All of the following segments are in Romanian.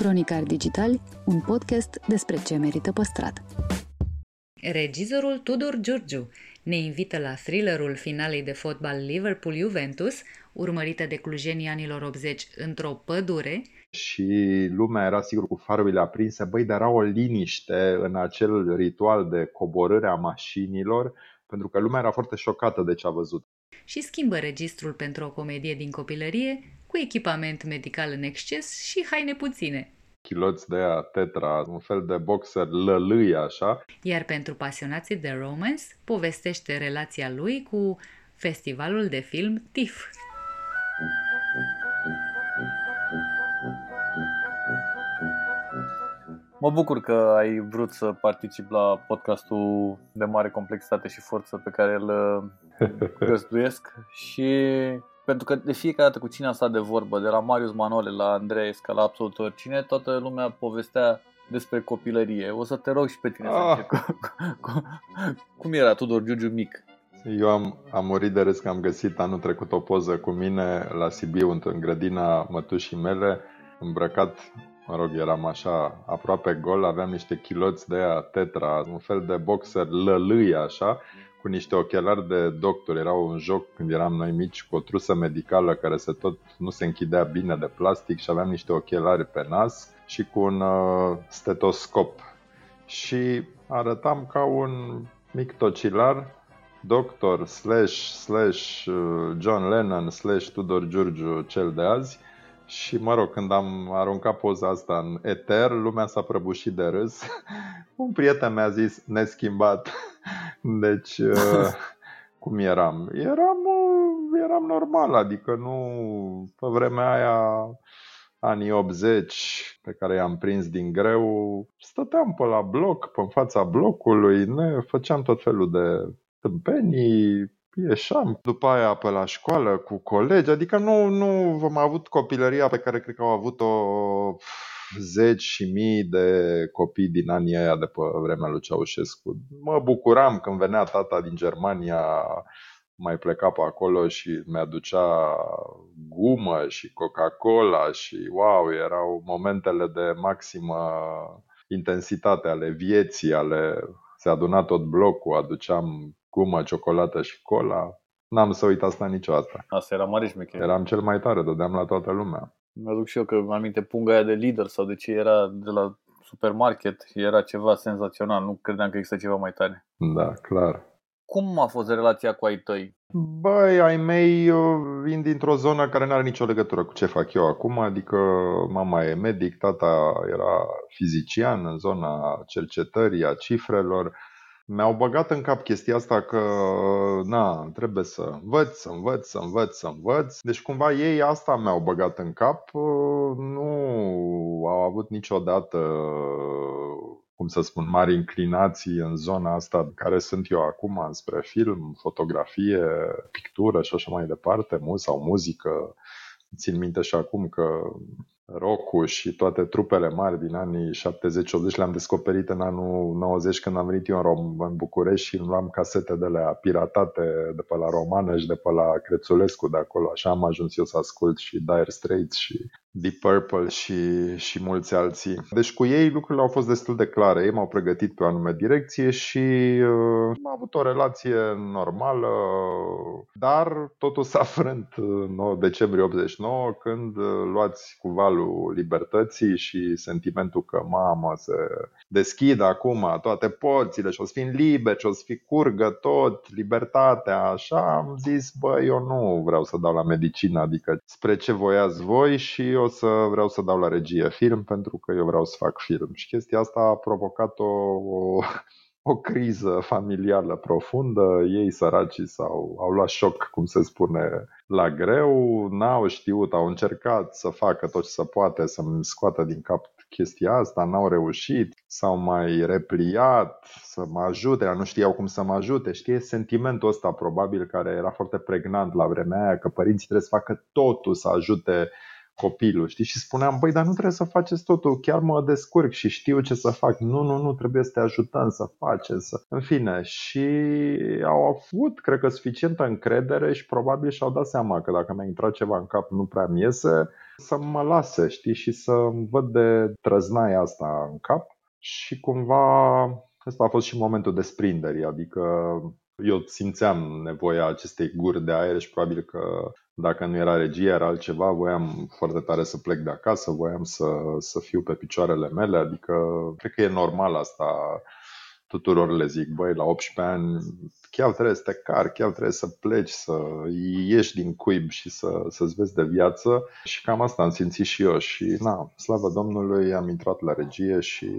Cronicar Digitali, un podcast despre ce merită păstrat. Regizorul Tudor Giurgiu ne invită la thrillerul finalei de fotbal Liverpool-Juventus, urmărită de clujenii anilor 80 într-o pădure, și lumea era sigur cu farurile aprinse, băi, dar era o liniște în acel ritual de coborâre a mașinilor, pentru că lumea era foarte șocată de ce a văzut. Și schimbă registrul pentru o comedie din copilărie, cu echipament medical în exces și haine puține. Chiloți de aia, tetra, un fel de boxer lălâi așa. Iar pentru pasionații de romance, povestește relația lui cu festivalul de film TIFF. Mă bucur că ai vrut să particip la podcastul de mare complexitate și forță pe care îl uh, găzduiesc și pentru că de fiecare dată cu cine am stat de vorbă, de la Marius Manole la Andreesca, la absolut oricine, toată lumea povestea despre copilărie. O să te rog și pe tine ah. să Cum era Tudor Giugiu mic? Eu am, am murit de râs că am găsit anul trecut o poză cu mine la Sibiu, în grădina mătușii mele, îmbrăcat mă rog, eram așa aproape gol, aveam niște chiloți de aia tetra, un fel de boxer lălâi așa, cu niște ochelari de doctor. Era un joc când eram noi mici cu o trusă medicală care se tot nu se închidea bine de plastic și aveam niște ochelari pe nas și cu un uh, stetoscop. Și arătam ca un mic tocilar doctor slash slash uh, John Lennon slash Tudor Giurgiu cel de azi și mă rog, când am aruncat poza asta în eter, lumea s-a prăbușit de râs. Un prieten mi-a zis neschimbat. Deci, uh, cum eram? Eram, uh, eram normal, adică nu pe vremea aia anii 80 pe care i-am prins din greu, stăteam pe la bloc, pe fața blocului, ne făceam tot felul de tâmpenii, ieșeam după aia pe la școală cu colegi, adică nu, nu am avut copilăria pe care cred că au avut-o zeci și mii de copii din anii aia de pe vremea lui Ceaușescu. Mă bucuram când venea tata din Germania, mai pleca pe acolo și mi-aducea gumă și Coca-Cola și wow, erau momentele de maximă intensitate ale vieții, ale se aduna tot blocul, aduceam gumă, ciocolată și cola. N-am să uit asta niciodată. Asta era mare șmecher. Eram cel mai tare, dădeam la toată lumea. Mi-aduc și eu că am aminte punga aia de lider sau de ce era de la supermarket. Era ceva senzațional. Nu credeam că există ceva mai tare. Da, clar. Cum a fost relația cu ai tăi? Băi, ai mei vin dintr-o zonă care nu are nicio legătură cu ce fac eu acum, adică mama e medic, tata era fizician în zona cercetării, a cifrelor mi-au băgat în cap chestia asta că na, trebuie să învăț, să învăț, să învăț, să învăț. Deci cumva ei asta mi-au băgat în cap. Nu au avut niciodată, cum să spun, mari inclinații în zona asta care sunt eu acum, spre film, fotografie, pictură și așa mai departe, sau muzică. Țin minte și acum că rock și toate trupele mari din anii 70-80 le-am descoperit în anul 90 când am venit eu în, Rom- în București și luam casete de la piratate de pe la Romană și de pe la Crețulescu de acolo. Așa am ajuns eu să ascult și Dire Straits și Deep Purple și, și mulți alții. Deci cu ei lucrurile au fost destul de clare. Ei m-au pregătit pe o anume direcție și uh, am avut o relație normală, dar totul s-a frânt în decembrie 89 când uh, luați cu valul libertății și sentimentul că mamă se deschid acum toate porțile și o să fim liberi și o să fi curgă tot, libertatea, așa am zis, bă, eu nu vreau să dau la medicină, adică spre ce voiați voi și eu o să vreau să dau la regie film pentru că eu vreau să fac film. Și chestia asta a provocat o, o, o criză familială profundă. Ei săracii s-au, au luat șoc, cum se spune, la greu, n-au știut, au încercat să facă tot ce se poate să-mi scoată din cap chestia asta, n-au reușit, s-au mai repliat să mă ajute, nu știau cum să mă ajute. Știe sentimentul ăsta probabil care era foarte pregnant la vremea aia, că părinții trebuie să facă totul să ajute copilul, știi? Și spuneam, băi, dar nu trebuie să faceți totul, chiar mă descurc și știu ce să fac. Nu, nu, nu, trebuie să te ajutăm să facem, să... În fine, și au avut, cred că, suficientă încredere și probabil și-au dat seama că dacă mi-a intrat ceva în cap nu prea mi iese, să mă lase, știi, și să văd de trăznaia asta în cap și cumva ăsta a fost și momentul desprinderii, adică eu simțeam nevoia acestei guri de aer și probabil că dacă nu era regie, era altceva, voiam foarte tare să plec de acasă, voiam să, să fiu pe picioarele mele, adică cred că e normal asta tuturor le zic, băi, la 18 ani chiar trebuie să te car, chiar trebuie să pleci, să ieși din cuib și să, să-ți vezi de viață. Și cam asta am simțit și eu și na, slavă Domnului, am intrat la regie și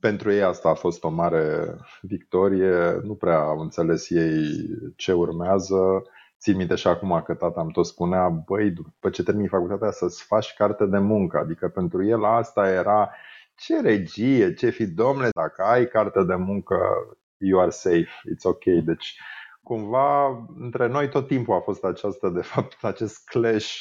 pentru ei asta a fost o mare victorie, nu prea au înțeles ei ce urmează, Țin minte și acum că tata îmi tot spunea, băi, după ce termini facultatea să-ți faci carte de muncă. Adică pentru el asta era ce regie, ce fi, domnule, dacă ai carte de muncă, you are safe, it's ok. Deci, cumva, între noi tot timpul a fost această, de fapt, acest clash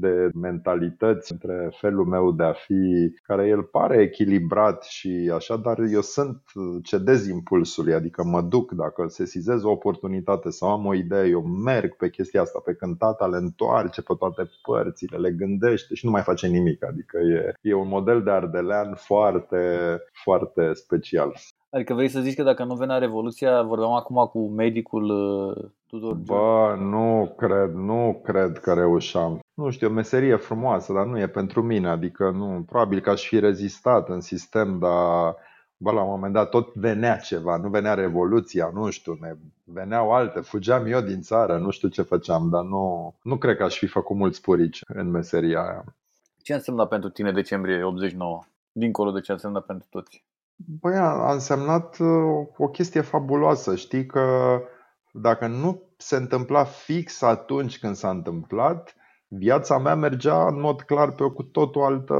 de mentalități între felul meu de a fi, care el pare echilibrat și așa, dar eu sunt, cedez impulsului, adică mă duc dacă sesizez o oportunitate sau am o idee, eu merg pe chestia asta, pe când tata le întoarce pe toate părțile, le gândește și nu mai face nimic, adică e, e un model de ardelean foarte, foarte special. Adică vrei să zici că dacă nu venea Revoluția, vorbeam acum cu medicul uh, Tudor Bă, nu cred, nu cred că reușeam. Nu știu, o meserie frumoasă, dar nu e pentru mine. Adică nu, probabil că aș fi rezistat în sistem, dar bă, la un moment dat tot venea ceva, nu venea Revoluția, nu știu, ne veneau alte, fugeam eu din țară, nu știu ce făceam, dar nu, nu cred că aș fi făcut mulți purici în meseria aia. Ce însemna pentru tine decembrie 89? Dincolo de ce a însemnat pentru toți? Băi, a însemnat uh, o chestie fabuloasă. Știi că dacă nu se întâmpla fix atunci când s-a întâmplat, viața mea mergea în mod clar pe o cu totul altă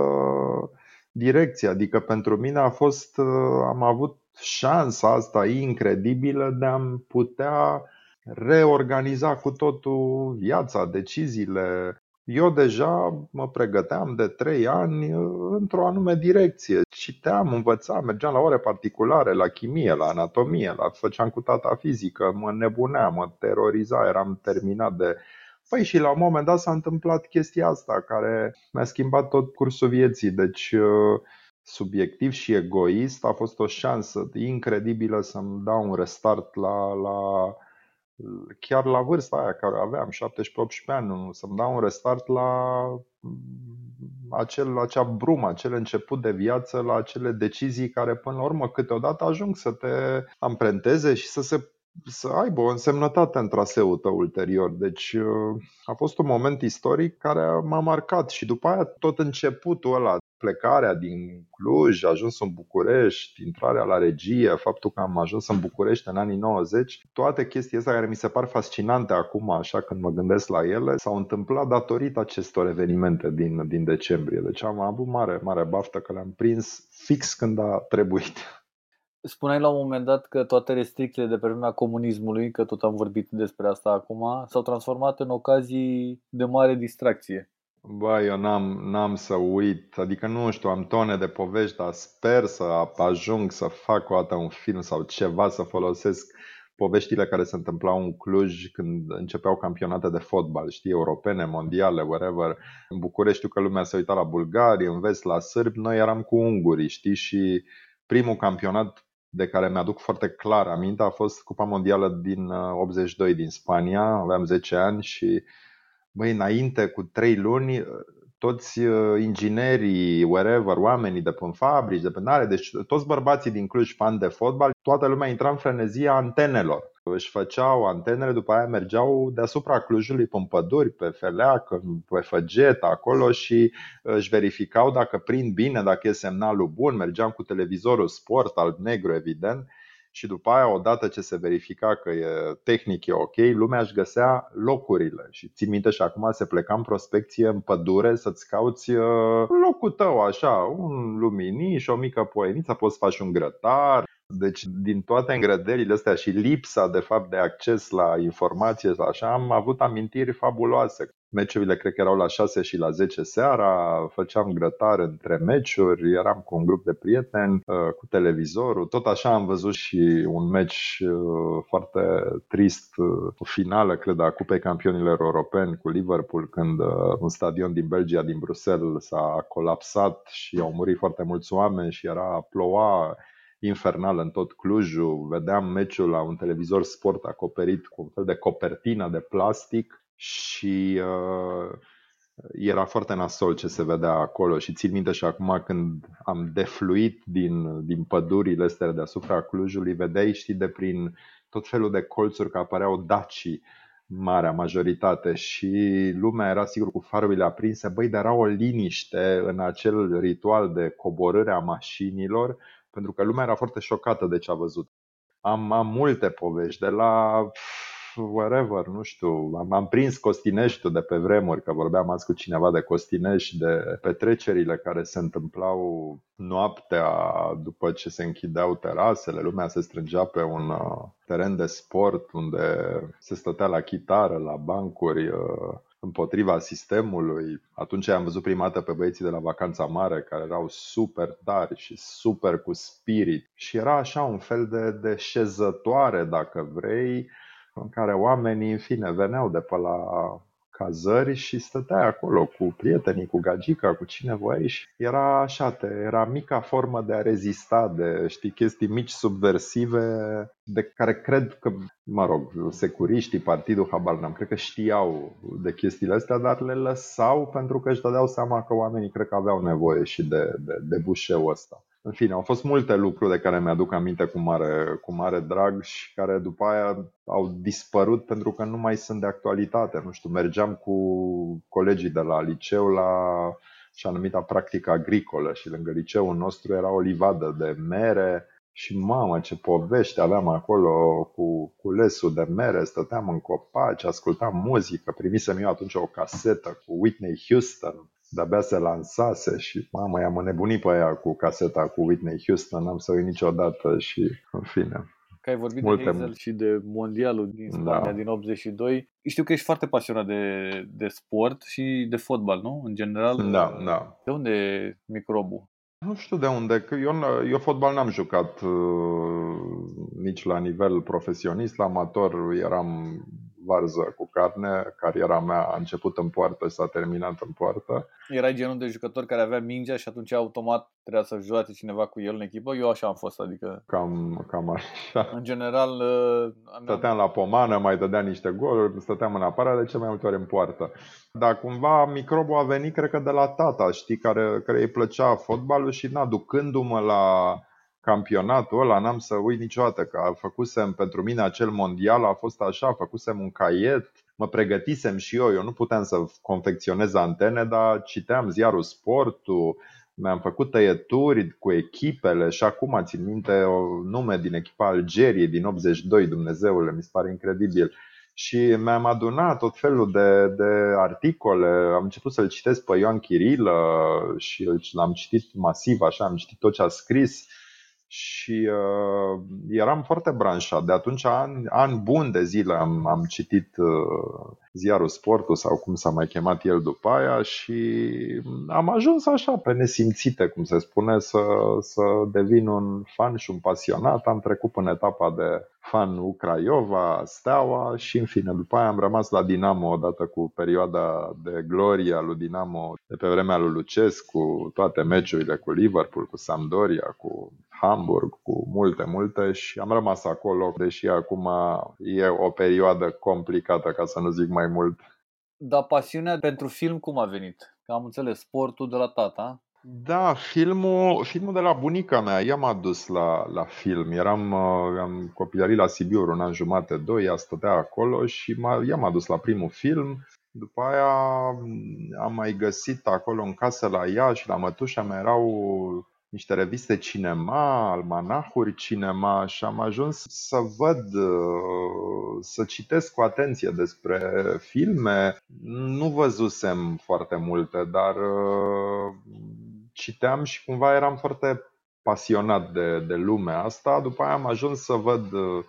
direcție. Adică pentru mine a fost, uh, am avut șansa asta incredibilă de a putea reorganiza cu totul viața, deciziile, eu deja mă pregăteam de trei ani uh, într-o anume direcție. Citeam, învățam, mergeam la ore particulare, la chimie, la anatomie, la făceam cu tata fizică, mă nebuneam, mă teroriza, eram terminat de Păi și la un moment dat s-a întâmplat chestia asta care mi-a schimbat tot cursul vieții. Deci uh, subiectiv și egoist a fost o șansă incredibilă să-mi dau un restart la, la chiar la vârsta aia care aveam, 17-18 ani, să-mi dau un restart la mm, acel, acea brumă, acel început de viață, la acele decizii care până la urmă câteodată ajung să te amprenteze și să se să aibă o însemnătate în traseul tău ulterior. Deci uh, a fost un moment istoric care m-a marcat și după aia tot începutul ăla plecarea din Cluj, ajuns în București, intrarea la regie, faptul că am ajuns în București în anii 90, toate chestiile astea care mi se par fascinante acum, așa când mă gândesc la ele, s-au întâmplat datorită acestor evenimente din, din decembrie. Deci am avut mare, mare baftă că le-am prins fix când a trebuit. Spuneai la un moment dat că toate restricțiile de pe vremea comunismului, că tot am vorbit despre asta acum, s-au transformat în ocazii de mare distracție. Bă, eu n-am, n-am să uit, adică nu știu, am tone de povești, dar sper să ajung să fac o dată un film sau ceva, să folosesc poveștile care se întâmplau în Cluj când începeau campionate de fotbal, știi, europene, mondiale, whatever. În București știu că lumea se uita la bulgari, în vest la sârbi, noi eram cu ungurii, știi, și primul campionat de care mi-aduc foarte clar aminte a fost Cupa Mondială din 82 uh, din Spania, aveam 10 ani și Băi, înainte cu trei luni, toți uh, inginerii, wherever, oamenii de pe fabrici, de pe nare, deci toți bărbații din Cluj fan de fotbal, toată lumea intra în frenezia antenelor. Își făceau antenele, după aia mergeau deasupra Clujului pe păduri, pe Feleac, pe Făget, acolo și își verificau dacă prind bine, dacă e semnalul bun. Mergeam cu televizorul sport, alb-negru, evident și după aia, odată ce se verifica că e tehnic e ok, lumea își găsea locurile. Și ții minte și acum se pleca în prospecție în pădure să-ți cauți uh, locul tău, așa, un luminiș, o mică poeniță, poți să faci un grătar. Deci, din toate îngrăderile astea și lipsa, de fapt, de acces la informație, așa, am avut amintiri fabuloase. Meciurile cred că erau la 6 și la 10 seara, făceam grătar între meciuri, eram cu un grup de prieteni, uh, cu televizorul. Tot așa am văzut și un meci uh, foarte trist, uh, o finală, cred, a Cupei Campionilor Europeni cu Liverpool, când un stadion din Belgia, din Bruxelles, s-a colapsat și au murit foarte mulți oameni și era ploua infernal în tot Clujul. Vedeam meciul la un televizor sport acoperit cu un fel de copertină de plastic și uh, era foarte nasol ce se vedea acolo. Și țin minte și acum când am defluit din, din pădurile astea deasupra Clujului, vedeai, știi, de prin tot felul de colțuri că apăreau dacii, marea majoritate. Și lumea era sigur cu farurile aprinse, băi, dar era o liniște în acel ritual de coborâre a mașinilor, pentru că lumea era foarte șocată de ce a văzut. Am, am multe povești, de la whatever, nu știu, am, am prins Costineștiul de pe vremuri, că vorbeam azi cu cineva de Costinești, de petrecerile care se întâmplau noaptea după ce se închideau terasele, lumea se strângea pe un uh, teren de sport unde se stătea la chitară, la bancuri, uh, împotriva sistemului. Atunci am văzut prima dată pe băieții de la Vacanța Mare care erau super tari și super cu spirit și era așa un fel de, de șezătoare, dacă vrei, în care oamenii, în fine, veneau de pe la cazări și stăteai acolo cu prietenii, cu gagica, cu cine voiai și era așa, te, era mica formă de a rezista, de știi, chestii mici subversive de care cred că, mă rog, securiștii, partidul, habar n-am, cred că știau de chestiile astea, dar le lăsau pentru că își dădeau seama că oamenii cred că aveau nevoie și de, de, de bușeul ăsta. În fine, au fost multe lucruri de care mi-aduc aminte cu mare, cu mare drag și care după aia au dispărut pentru că nu mai sunt de actualitate. Nu știu, mergeam cu colegii de la liceu la și anumita practică agricolă și lângă liceul nostru era o livadă de mere și mamă ce povești aveam acolo cu culesul de mere, stăteam în copaci, ascultam muzică, primisem eu atunci o casetă cu Whitney Houston de-abia se lansase și mamă, i-am înnebunit pe aia cu caseta cu Whitney Houston, n-am să uit niciodată și în fine. Că ai vorbit Multe de Hazel și de mondialul din Spania da. din 82. Știu că ești foarte pasionat de, de sport și de fotbal, nu? În general. Da, da. De unde e microbul? Nu știu de unde, că eu, eu fotbal n-am jucat uh, nici la nivel profesionist, la amator eram varză cu carne. Cariera mea a început în poartă și s-a terminat în poartă. Erai genul de jucător care avea mingea și atunci automat trebuia să joace cineva cu el în echipă? Eu așa am fost, adică... Cam, cam așa. În general... Uh, stăteam la pomană, mai dădea niște goluri, stăteam în apărare, de ce mai multe ori în poartă. Dar cumva microbul a venit, cred că de la tata, știi, care, care îi plăcea fotbalul și, na, ducându-mă la campionatul ăla, n-am să uit niciodată că a făcusem pentru mine acel mondial, a fost așa, făcusem un caiet, mă pregătisem și eu, eu nu puteam să confecționez antene, dar citeam ziarul Sportul, mi-am făcut tăieturi cu echipele și acum țin minte o nume din echipa Algeriei din 82, Dumnezeule, mi se pare incredibil. Și mi-am adunat tot felul de, de articole, am început să-l citesc pe Ioan Chirilă și l-am citit masiv, așa, am citit tot ce a scris și uh, eram foarte branșat. De atunci, an, an bun de zile, am, am citit uh, ziarul Sportul sau cum s-a mai chemat el după aia și am ajuns așa pe nesimțite, cum se spune, să, să devin un fan și un pasionat. Am trecut până etapa de fan Craiova, Steaua și în fine după aia am rămas la Dinamo odată cu perioada de gloria lui Dinamo de pe vremea lui Lucescu, toate meciurile cu Liverpool, cu Sampdoria, cu Hamburg, cu multe, multe și am rămas acolo, deși acum e o perioadă complicată, ca să nu zic mai mult. Dar pasiunea pentru film cum a venit? Că am înțeles, sportul de la tata. Da, filmul, filmul de la bunica mea, ea m-a dus la, la film. Eram uh, am copilărit la Sibiu un an jumate, doi, ea stătea acolo și m-a, ea m-a dus la primul film. După aia am mai găsit acolo în casă la ea și la mătușa mea erau niște reviste cinema, almanahuri cinema și am ajuns să văd, uh, să citesc cu atenție despre filme. Nu văzusem foarte multe, dar uh, citeam și cumva eram foarte pasionat de, de lumea asta. După aia am ajuns să văd uh,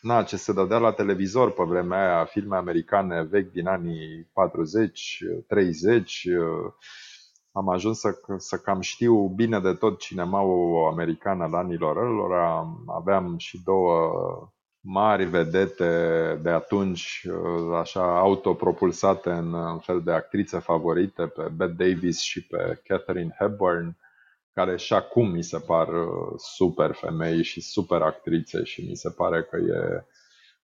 na, ce se dădea la televizor pe vremea aia, filme americane vechi din anii 40, 30 am ajuns să, să cam știu bine de tot cinemaul american al anilor lor. Aveam și două mari vedete de atunci, așa autopropulsate în, în fel de actrițe favorite, pe Bette Davis și pe Catherine Hepburn, care și acum mi se par super femei și super actrițe și mi se pare că e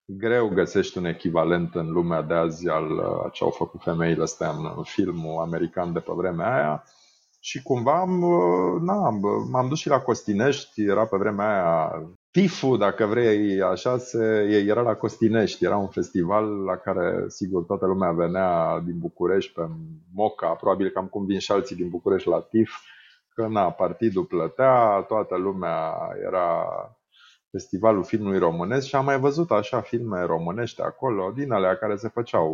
greu găsești un echivalent în lumea de azi al uh, ce au făcut femeile astea în filmul american de pe vremea aia. Și cumva am, uh, na, m-am dus și la Costinești, era pe vremea aia TIFU, dacă vrei, așa, se, era la Costinești, era un festival la care, sigur, toată lumea venea din București pe Moca, probabil cam cum vin și alții din București la TIF, că na, partidul plătea, toată lumea era Festivalul Filmului Românesc și am mai văzut așa filme românești acolo, din alea care se făceau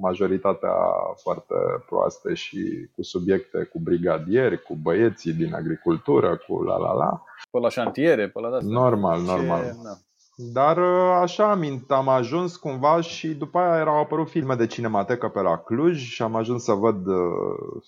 majoritatea foarte proaste și cu subiecte cu brigadieri, cu băieții din agricultură, cu la la la. Pe la șantiere, pe la asta. Normal, normal. Ce... Da. Dar așa am, am ajuns cumva și după aia erau apărut filme de cinematecă pe la Cluj și am ajuns să văd uh,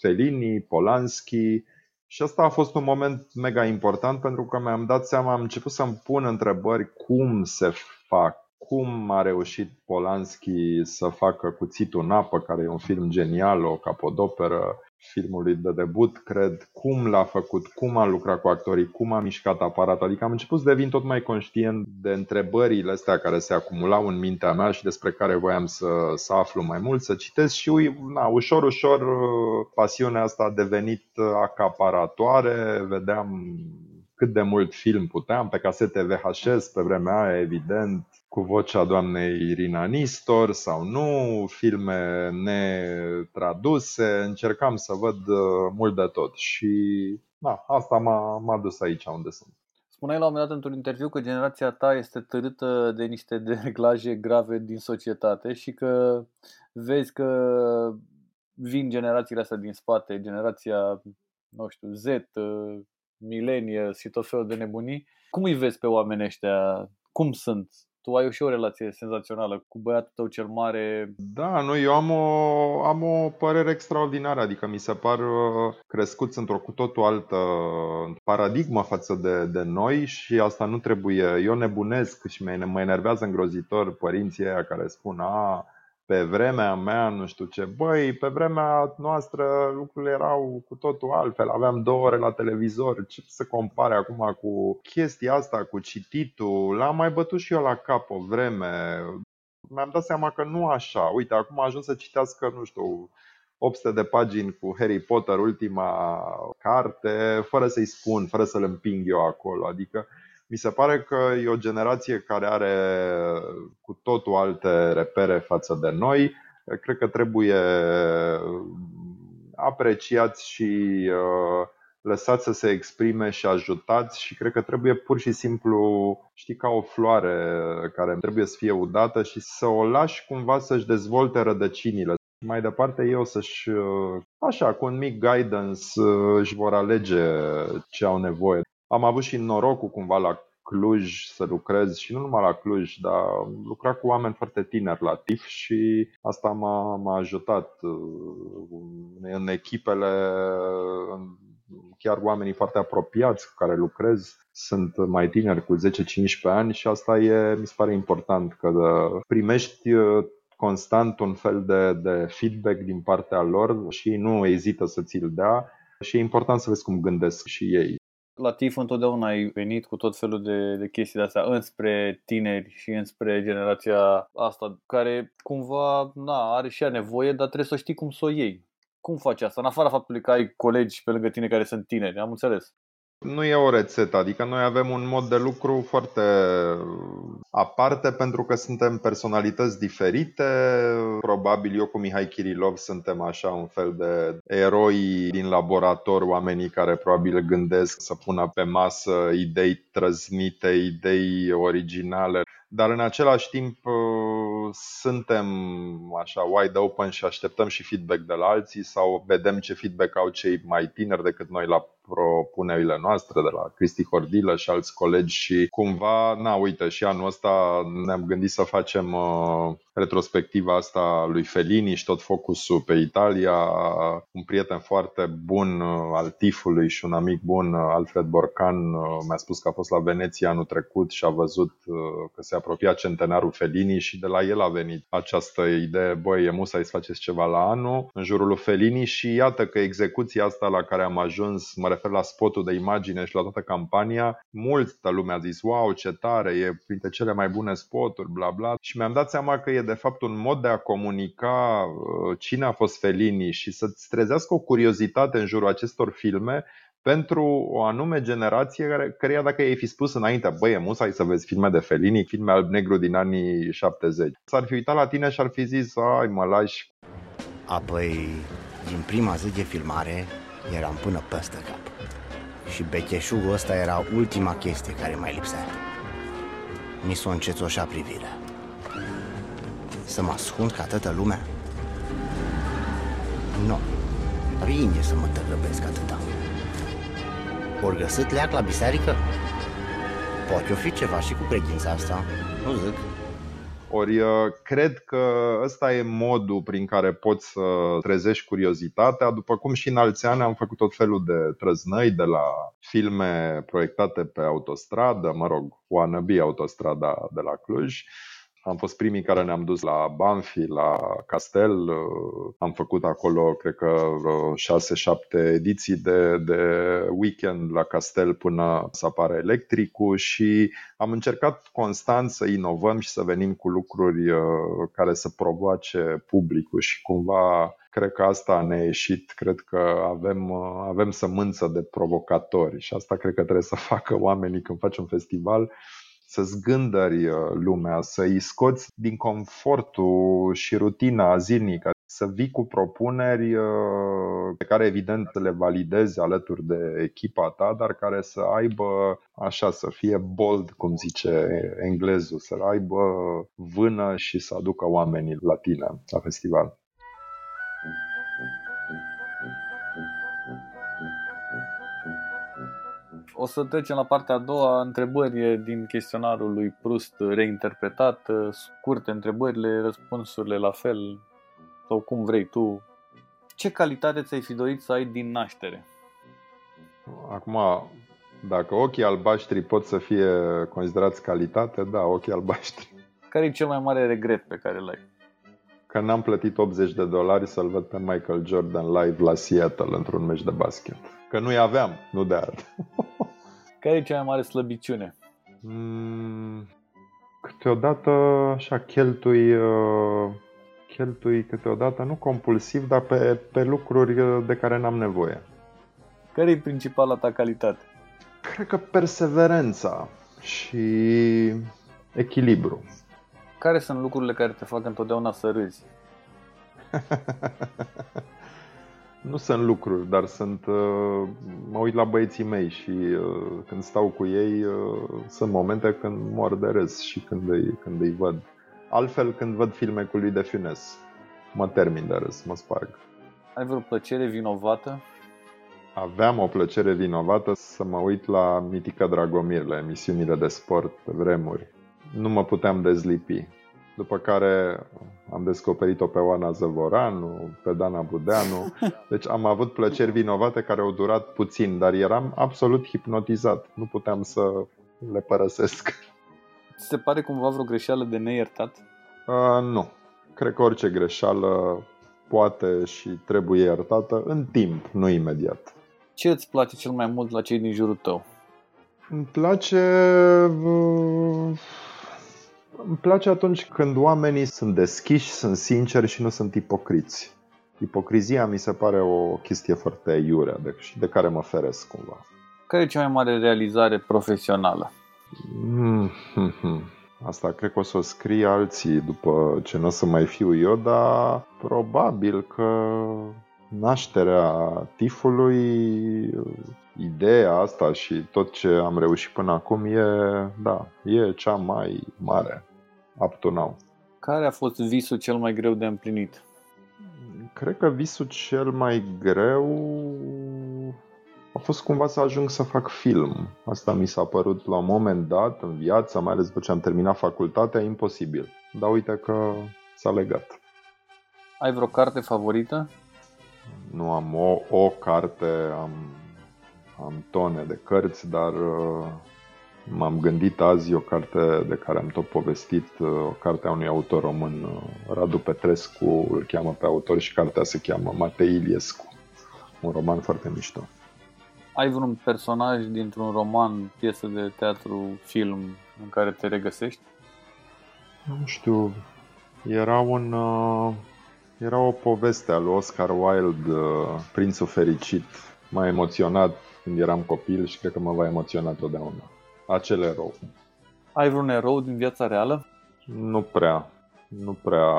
Fellini, Polanski, și asta a fost un moment mega important pentru că mi-am dat seama, am început să-mi pun întrebări cum se fac, cum a reușit Polanski să facă Cuțitul în apă, care e un film genial, o capodoperă, filmului de debut, cred, cum l-a făcut, cum a lucrat cu actorii, cum a mișcat aparatul. Adică am început să devin tot mai conștient de întrebările astea care se acumulau în mintea mea și despre care voiam să, să aflu mai mult, să citesc și na, ușor, ușor pasiunea asta a devenit acaparatoare, vedeam cât de mult film puteam, pe casete VHS pe vremea aia, evident, cu vocea doamnei Irina Nistor sau nu, filme netraduse, încercam să văd uh, mult de tot și da, asta m-a, m-a dus aici unde sunt. Spuneai la un moment dat într-un interviu că generația ta este târâtă de niște dereglaje grave din societate și că vezi că vin generațiile astea din spate, generația, nu știu, Z, uh, milenie și tot felul de nebunii. Cum îi vezi pe oamenii ăștia? Cum sunt? Tu ai și o relație senzațională cu băiatul tău cel mare. Da, nu, eu am o, am o părere extraordinară, adică mi se par uh, crescuți într-o cu totul altă paradigmă față de, de noi și asta nu trebuie. Eu nebunesc și mă enervează îngrozitor părinții aia care spun a, pe vremea mea, nu știu ce, băi, pe vremea noastră lucrurile erau cu totul altfel, aveam două ore la televizor, ce să compare acum cu chestia asta, cu cititul, l-am mai bătut și eu la cap o vreme, mi-am dat seama că nu așa, uite, acum a ajuns să citească, nu știu, 800 de pagini cu Harry Potter, ultima carte, fără să-i spun, fără să-l împing eu acolo, adică mi se pare că e o generație care are cu totul alte repere față de noi. Cred că trebuie apreciați și uh, lăsați să se exprime și ajutați și cred că trebuie pur și simplu, știi, ca o floare care trebuie să fie udată și să o lași cumva să-și dezvolte rădăcinile. Mai departe ei o să-și, uh, așa, cu un mic guidance, uh, își vor alege ce au nevoie. Am avut și norocul cumva la Cluj să lucrez și nu numai la Cluj, dar lucra cu oameni foarte tineri la TIF și asta m-a, m-a ajutat uh, în echipele, chiar oamenii foarte apropiați cu care lucrez sunt mai tineri cu 10-15 ani și asta e, mi se pare important că primești uh, constant un fel de, de feedback din partea lor și nu ezită să ți-l dea și e important să vezi cum gândesc și ei. La TIF întotdeauna ai venit cu tot felul de, de chestii de astea înspre tineri și înspre generația asta care cumva na, are și ea nevoie, dar trebuie să știi cum să o iei. Cum faci asta? În afara faptului că ai colegi pe lângă tine care sunt tineri, am înțeles. Nu e o rețetă, adică noi avem un mod de lucru foarte aparte pentru că suntem personalități diferite. Probabil eu cu Mihai Kirilov suntem așa un fel de eroi din laborator, oamenii care probabil gândesc să pună pe masă idei trăznite, idei originale dar în același timp uh, suntem așa wide open și așteptăm și feedback de la alții sau vedem ce feedback au cei mai tineri decât noi la propunerile noastre de la Cristi Hordilă și alți colegi și cumva, na, uite, și anul ăsta ne-am gândit să facem uh, retrospectiva asta lui Felini și tot focusul pe Italia. Un prieten foarte bun uh, al tifului și un amic bun, uh, Alfred Borcan, uh, mi-a spus că a fost la Veneția anul trecut și a văzut că se apropia centenarul Felini și de la el a venit această idee, băi, e musai să faceți ceva la anul în jurul lui Felini și iată că execuția asta la care am ajuns, mă refer la spotul de imagine și la toată campania, multă lume a zis, wow, ce tare, e printre cele mai bune spoturi, bla bla și mi-am dat seama că e de fapt un mod de a comunica uh, cine a fost Felini și să-ți trezească o curiozitate în jurul acestor filme pentru o anume generație care, căreia dacă ei fi spus înainte, băi, e musai să vezi filme de Felini, filme alb-negru din anii 70. S-ar fi uitat la tine și ar fi zis, ai, mă lași. Apoi, din prima zi de filmare, eram până peste cap. Și becheșugul ăsta era ultima chestie care mai lipsea. Mi s-o încețoșa privirea. Să mă ascund ca toată lumea? Nu. Ringe să mă tăgăbesc atâta. Ori găsit leac la biserică? Poate o fi ceva și cu credința asta, nu zic. Ori uh, cred că ăsta e modul prin care poți să trezești curiozitatea, după cum și în alți ani am făcut tot felul de trăznăi de la filme proiectate pe autostradă, mă rog, wannabe autostrada de la Cluj, am fost primii care ne-am dus la Banfi, la Castel. Uh, am făcut acolo, cred că, 6-7 ediții de, de weekend la Castel până să apară electricul și am încercat constant să inovăm și să venim cu lucruri uh, care să provoace publicul și cumva cred că asta ne-a ieșit, cred că avem, uh, avem sămânță de provocatori și asta cred că trebuie să facă oamenii când faci un festival să zgândări uh, lumea, să-i scoți din confortul și rutina zilnică, să vii cu propuneri uh, pe care evident le validezi alături de echipa ta, dar care să aibă așa, să fie bold, cum zice englezul, să aibă vână și să aducă oamenii la tine la festival. O să trecem la partea a doua, întrebări din chestionarul lui Prust reinterpretat, scurte întrebările, răspunsurile la fel, sau cum vrei tu. Ce calitate ți-ai fi dorit să ai din naștere? Acum, dacă ochii albaștri pot să fie considerați calitate, da, ochii albaștri. Care e cel mai mare regret pe care l-ai? Că n-am plătit 80 de dolari să-l văd pe Michael Jordan live la Seattle într-un meci de basket. Că nu-i aveam, nu de art. Care e cea mai mare slăbiciune? Mm, câteodată așa cheltui, uh, cheltui câteodată, nu compulsiv, dar pe, pe lucruri uh, de care n-am nevoie. Care e principala ta calitate? Cred că perseverența și echilibru. Care sunt lucrurile care te fac întotdeauna să râzi? nu sunt lucruri, dar sunt. Uh, mă uit la băieții mei și uh, când stau cu ei, uh, sunt momente când mor de râs și când îi, când îi văd. Altfel, când văd filme cu lui de Funes, mă termin de râs, mă sparg. Ai vreo plăcere vinovată? Aveam o plăcere vinovată să mă uit la Mitica Dragomir, la emisiunile de sport pe vremuri. Nu mă puteam dezlipi. După care am descoperit-o pe Oana Zăvoranu, pe Dana Budeanu. Deci am avut plăceri vinovate care au durat puțin, dar eram absolut hipnotizat. Nu puteam să le părăsesc. Ți se pare cumva vreo greșeală de neiertat? Uh, nu. Cred că orice greșeală poate și trebuie iertată în timp, nu imediat. Ce îți place cel mai mult la cei din jurul tău? Îmi place... uh, Îmi place atunci când oamenii sunt deschiși, sunt sinceri și nu sunt ipocriți. Ipocrizia mi se pare o chestie foarte iurea de, și de care mă feresc cumva. Care e cea mai mare realizare profesională? Mm, hmm, hmm. Asta cred că o să o scrie alții după ce nu o să mai fiu eu, dar probabil că nașterea tifului, ideea asta și tot ce am reușit până acum e, da, e cea mai mare up to now. Care a fost visul cel mai greu de împlinit? Cred că visul cel mai greu a fost cumva să ajung să fac film. Asta mi s-a părut la un moment dat în viață, mai ales după ce am terminat facultatea, imposibil. Dar uite că s-a legat. Ai vreo carte favorită? Nu am o, o carte, am, am tone de cărți, dar uh, m-am gândit azi o carte de care am tot povestit, uh, o carte a unui autor român, uh, Radu Petrescu, îl cheamă pe autor și cartea se cheamă Matei Iliescu. Un roman foarte mișto. Ai vreun personaj dintr-un roman, piesă de teatru, film în care te regăsești? Nu știu, era un... Uh, era o poveste a lui Oscar Wilde, uh, Prințul Fericit. M-a emoționat când eram copil și cred că mă va emoționa totdeauna. Acel erou. Ai vreun erou din viața reală? Nu prea. Nu prea.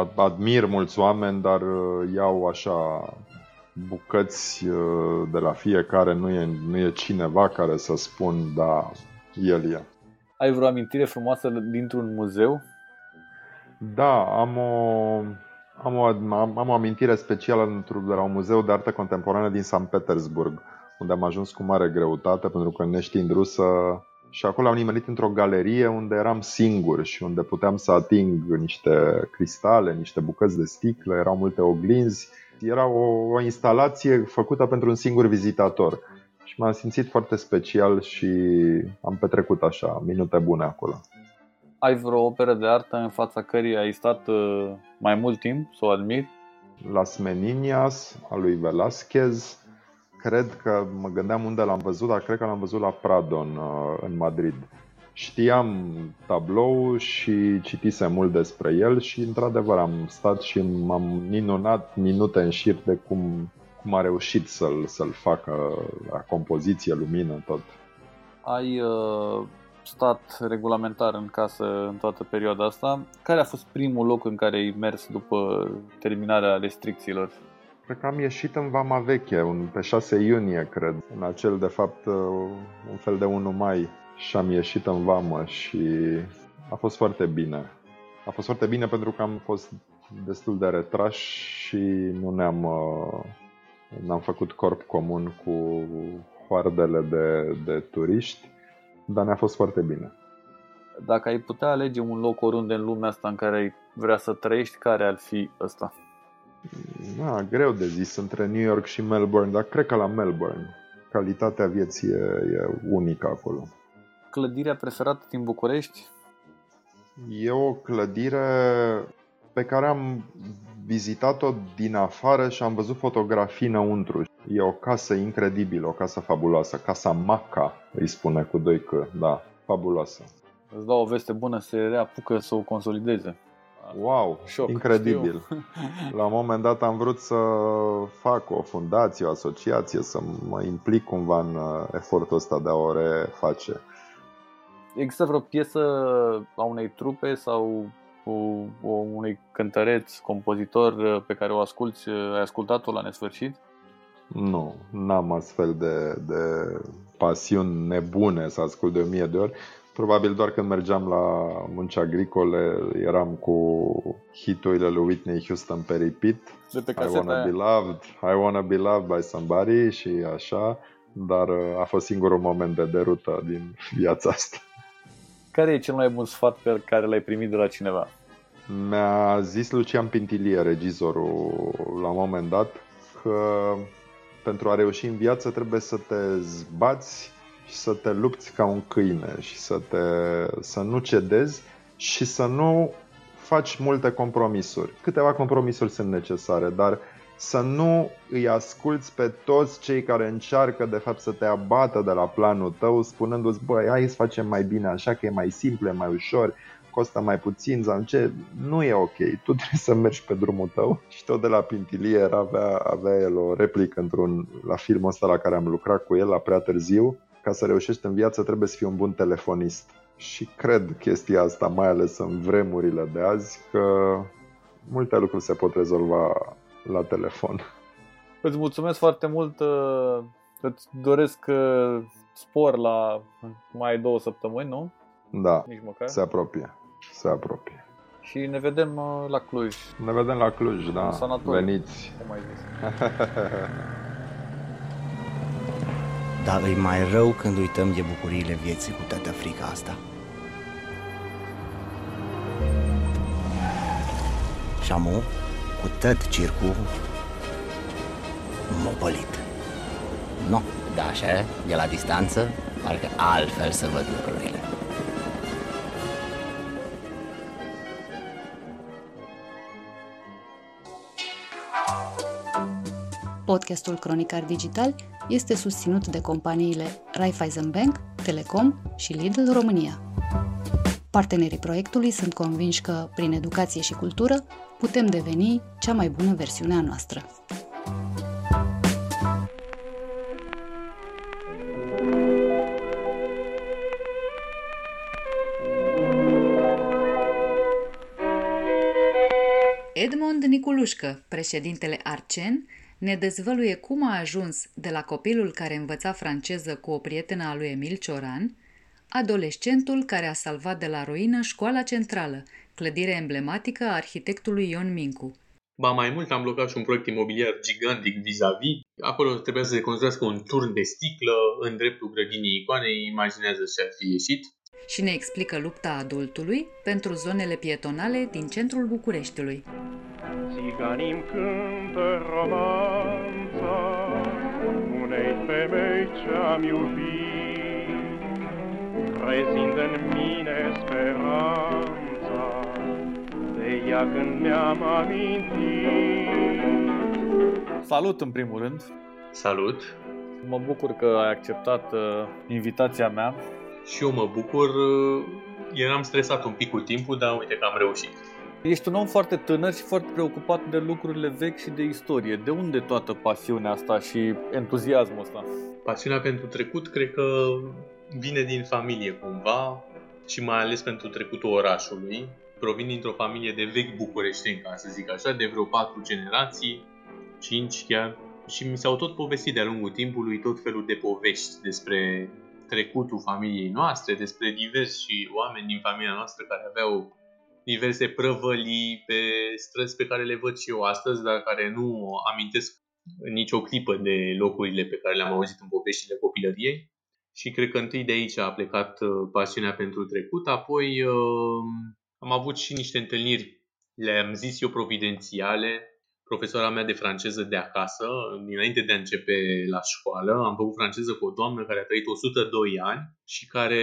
Ad- Admir mulți oameni, dar uh, iau așa bucăți uh, de la fiecare. Nu e, nu e cineva care să spun, da, el e. Ai vreo amintire frumoasă dintr-un muzeu? Da, am o, am o, am, am o amintire specială într- de la un muzeu de artă contemporană din San Petersburg, unde am ajuns cu mare greutate, pentru că neștiind rusă, și acolo am nimerit într-o galerie unde eram singur și unde puteam să ating niște cristale, niște bucăți de sticlă, erau multe oglinzi. Era o, o instalație făcută pentru un singur vizitator. Și m-am simțit foarte special și am petrecut așa minute bune acolo. Ai vreo operă de artă în fața căreia ai stat uh, mai mult timp să o admiri? Las Meninias, a lui Velázquez. Cred că mă gândeam unde l-am văzut, dar cred că l-am văzut la Prado în, uh, în Madrid. Știam tablou și citisem mult despre el și într-adevăr am stat și m-am minunat minute în șir de cum, cum a reușit să-l, să-l facă la compoziție, lumină, tot. Ai uh, stat regulamentar în casă în toată perioada asta. Care a fost primul loc în care ai mers după terminarea restricțiilor? Cred că am ieșit în Vama Veche, un, pe 6 iunie, cred, în acel, de fapt, uh, un fel de 1 mai și am ieșit în Vamă și a fost foarte bine. A fost foarte bine pentru că am fost destul de retrași și nu ne-am, uh, n-am făcut corp comun cu hoardele de, de turiști, dar ne-a fost foarte bine. Dacă ai putea alege un loc oriunde în lumea asta în care ai vrea să trăiești, care ar fi ăsta? Da, greu de zis între New York și Melbourne, dar cred că la Melbourne. Calitatea vieții e, e unică acolo. Clădirea preferată din București? E o clădire pe care am vizitat-o din afară și am văzut fotografii înăuntru. E o casă incredibilă, o casă fabuloasă. Casa Maca, îi spune cu doi că, da, fabuloasă. Îți dau o veste bună, se reapucă să o consolideze. Wow, Șoc, incredibil. știu. La un moment dat am vrut să fac o fundație, o asociație, să mă implic cumva în uh, efortul ăsta de a o reface. Există vreo piesă a unei trupe sau o, o, unui cântăreț, compozitor uh, pe care o asculti, uh, ai ascultat-o la nesfârșit? Nu, n-am astfel de, de pasiuni nebune să ascult de o mie de ori. Probabil doar când mergeam la munci agricole eram cu hiturile lui Whitney Houston pe repeat. De pe I caseta wanna be aia. loved, I wanna be loved by somebody și așa, dar uh, a fost singurul moment de derută din viața asta. Care e cel mai bun sfat pe care l-ai primit de la cineva? Mi-a zis Lucian Pintilie, regizorul, la un moment dat, că pentru a reuși în viață trebuie să te zbați și să te lupți ca un câine și să, te, să nu cedezi și să nu faci multe compromisuri. Câteva compromisuri sunt necesare, dar să nu îi asculți pe toți cei care încearcă de fapt să te abată de la planul tău spunându-ți băi, hai să facem mai bine așa că e mai simple, mai ușor, costă mai puțin sau ce, nu e ok, tu trebuie să mergi pe drumul tău și tot de la Pintilier avea, avea el o replică într-un, la filmul ăsta la care am lucrat cu el la prea târziu, ca să reușești în viață trebuie să fii un bun telefonist. Și cred chestia asta, mai ales în vremurile de azi, că multe lucruri se pot rezolva la telefon. Îți mulțumesc foarte mult, uh, îți doresc uh, spor la mai două săptămâni, nu? Da, Nici măcar. se apropie, se apropie. Și ne vedem uh, la Cluj. Ne vedem la Cluj, da. Sanatoriu, Veniți. Cum ai zis. Dar e mai rău când uităm de bucuriile vieții cu toată frica asta. Și șamu, cu tot circul mopolit. No, da, așa, de la distanță, parcă altfel să văd lucrurile. Podcastul Cronicar Digital este susținut de companiile Raiffeisen Bank, Telecom și Lidl România. Partenerii proiectului sunt convinși că, prin educație și cultură, putem deveni cea mai bună versiune a noastră. Edmond Niculușcă, președintele Arcen, ne dezvăluie cum a ajuns de la copilul care învăța franceză cu o prietenă a lui Emil Cioran, adolescentul care a salvat de la ruină școala centrală, clădire emblematică a arhitectului Ion Mincu. Ba mai mult am blocat și un proiect imobiliar gigantic vis-a-vis. Acolo trebuia să se construiască un turn de sticlă în dreptul grădinii icoanei. Imaginează ce ar fi ieșit. Și ne explică lupta adultului pentru zonele pietonale din centrul Bucureștiului. Țiganii cântă romanța unei femei ce-am iubit, prezind în mine speranța de ea când mi-am amintit. Salut în primul rând! Salut! Mă bucur că ai acceptat uh, invitația mea. Și eu mă bucur, uh, eram stresat un pic cu timpul, dar uite că am reușit. Ești un om foarte tânăr și foarte preocupat de lucrurile vechi și de istorie. De unde toată pasiunea asta și entuziasmul ăsta? Pasiunea pentru trecut cred că vine din familie cumva și mai ales pentru trecutul orașului. Provin dintr-o familie de vechi bucureșteni, ca să zic așa, de vreo patru generații, cinci chiar. Și mi s-au tot povestit de-a lungul timpului tot felul de povești despre trecutul familiei noastre, despre diversi oameni din familia noastră care aveau diverse prăvălii pe străzi pe care le văd și eu astăzi, dar care nu amintesc în nicio clipă de locurile pe care le-am auzit în poveștile copilăriei. Și cred că întâi de aici a plecat uh, pasiunea pentru trecut, apoi uh, am avut și niște întâlniri, le-am zis eu providențiale, profesora mea de franceză de acasă, dinainte de a începe la școală. Am făcut franceză cu o doamnă care a trăit 102 ani și care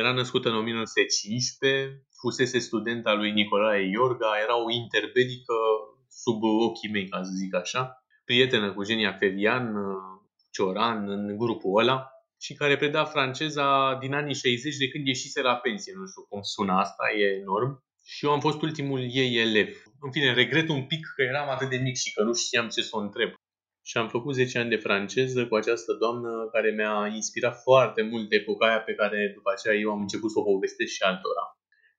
era născută în 1915, fusese student al lui Nicolae Iorga, era o interbelică sub ochii mei, ca să zic așa, prietenă cu Genia Ferian, Cioran, în grupul ăla și care preda franceza din anii 60 de când ieșise la pensie. Nu știu cum sună asta, e enorm. Și eu am fost ultimul ei elev. În fine, regret un pic că eram atât de mic și că nu știam ce să o întreb. Și am făcut 10 ani de franceză cu această doamnă care mi-a inspirat foarte mult de epoca aia pe care după aceea eu am început să o povestesc și altora.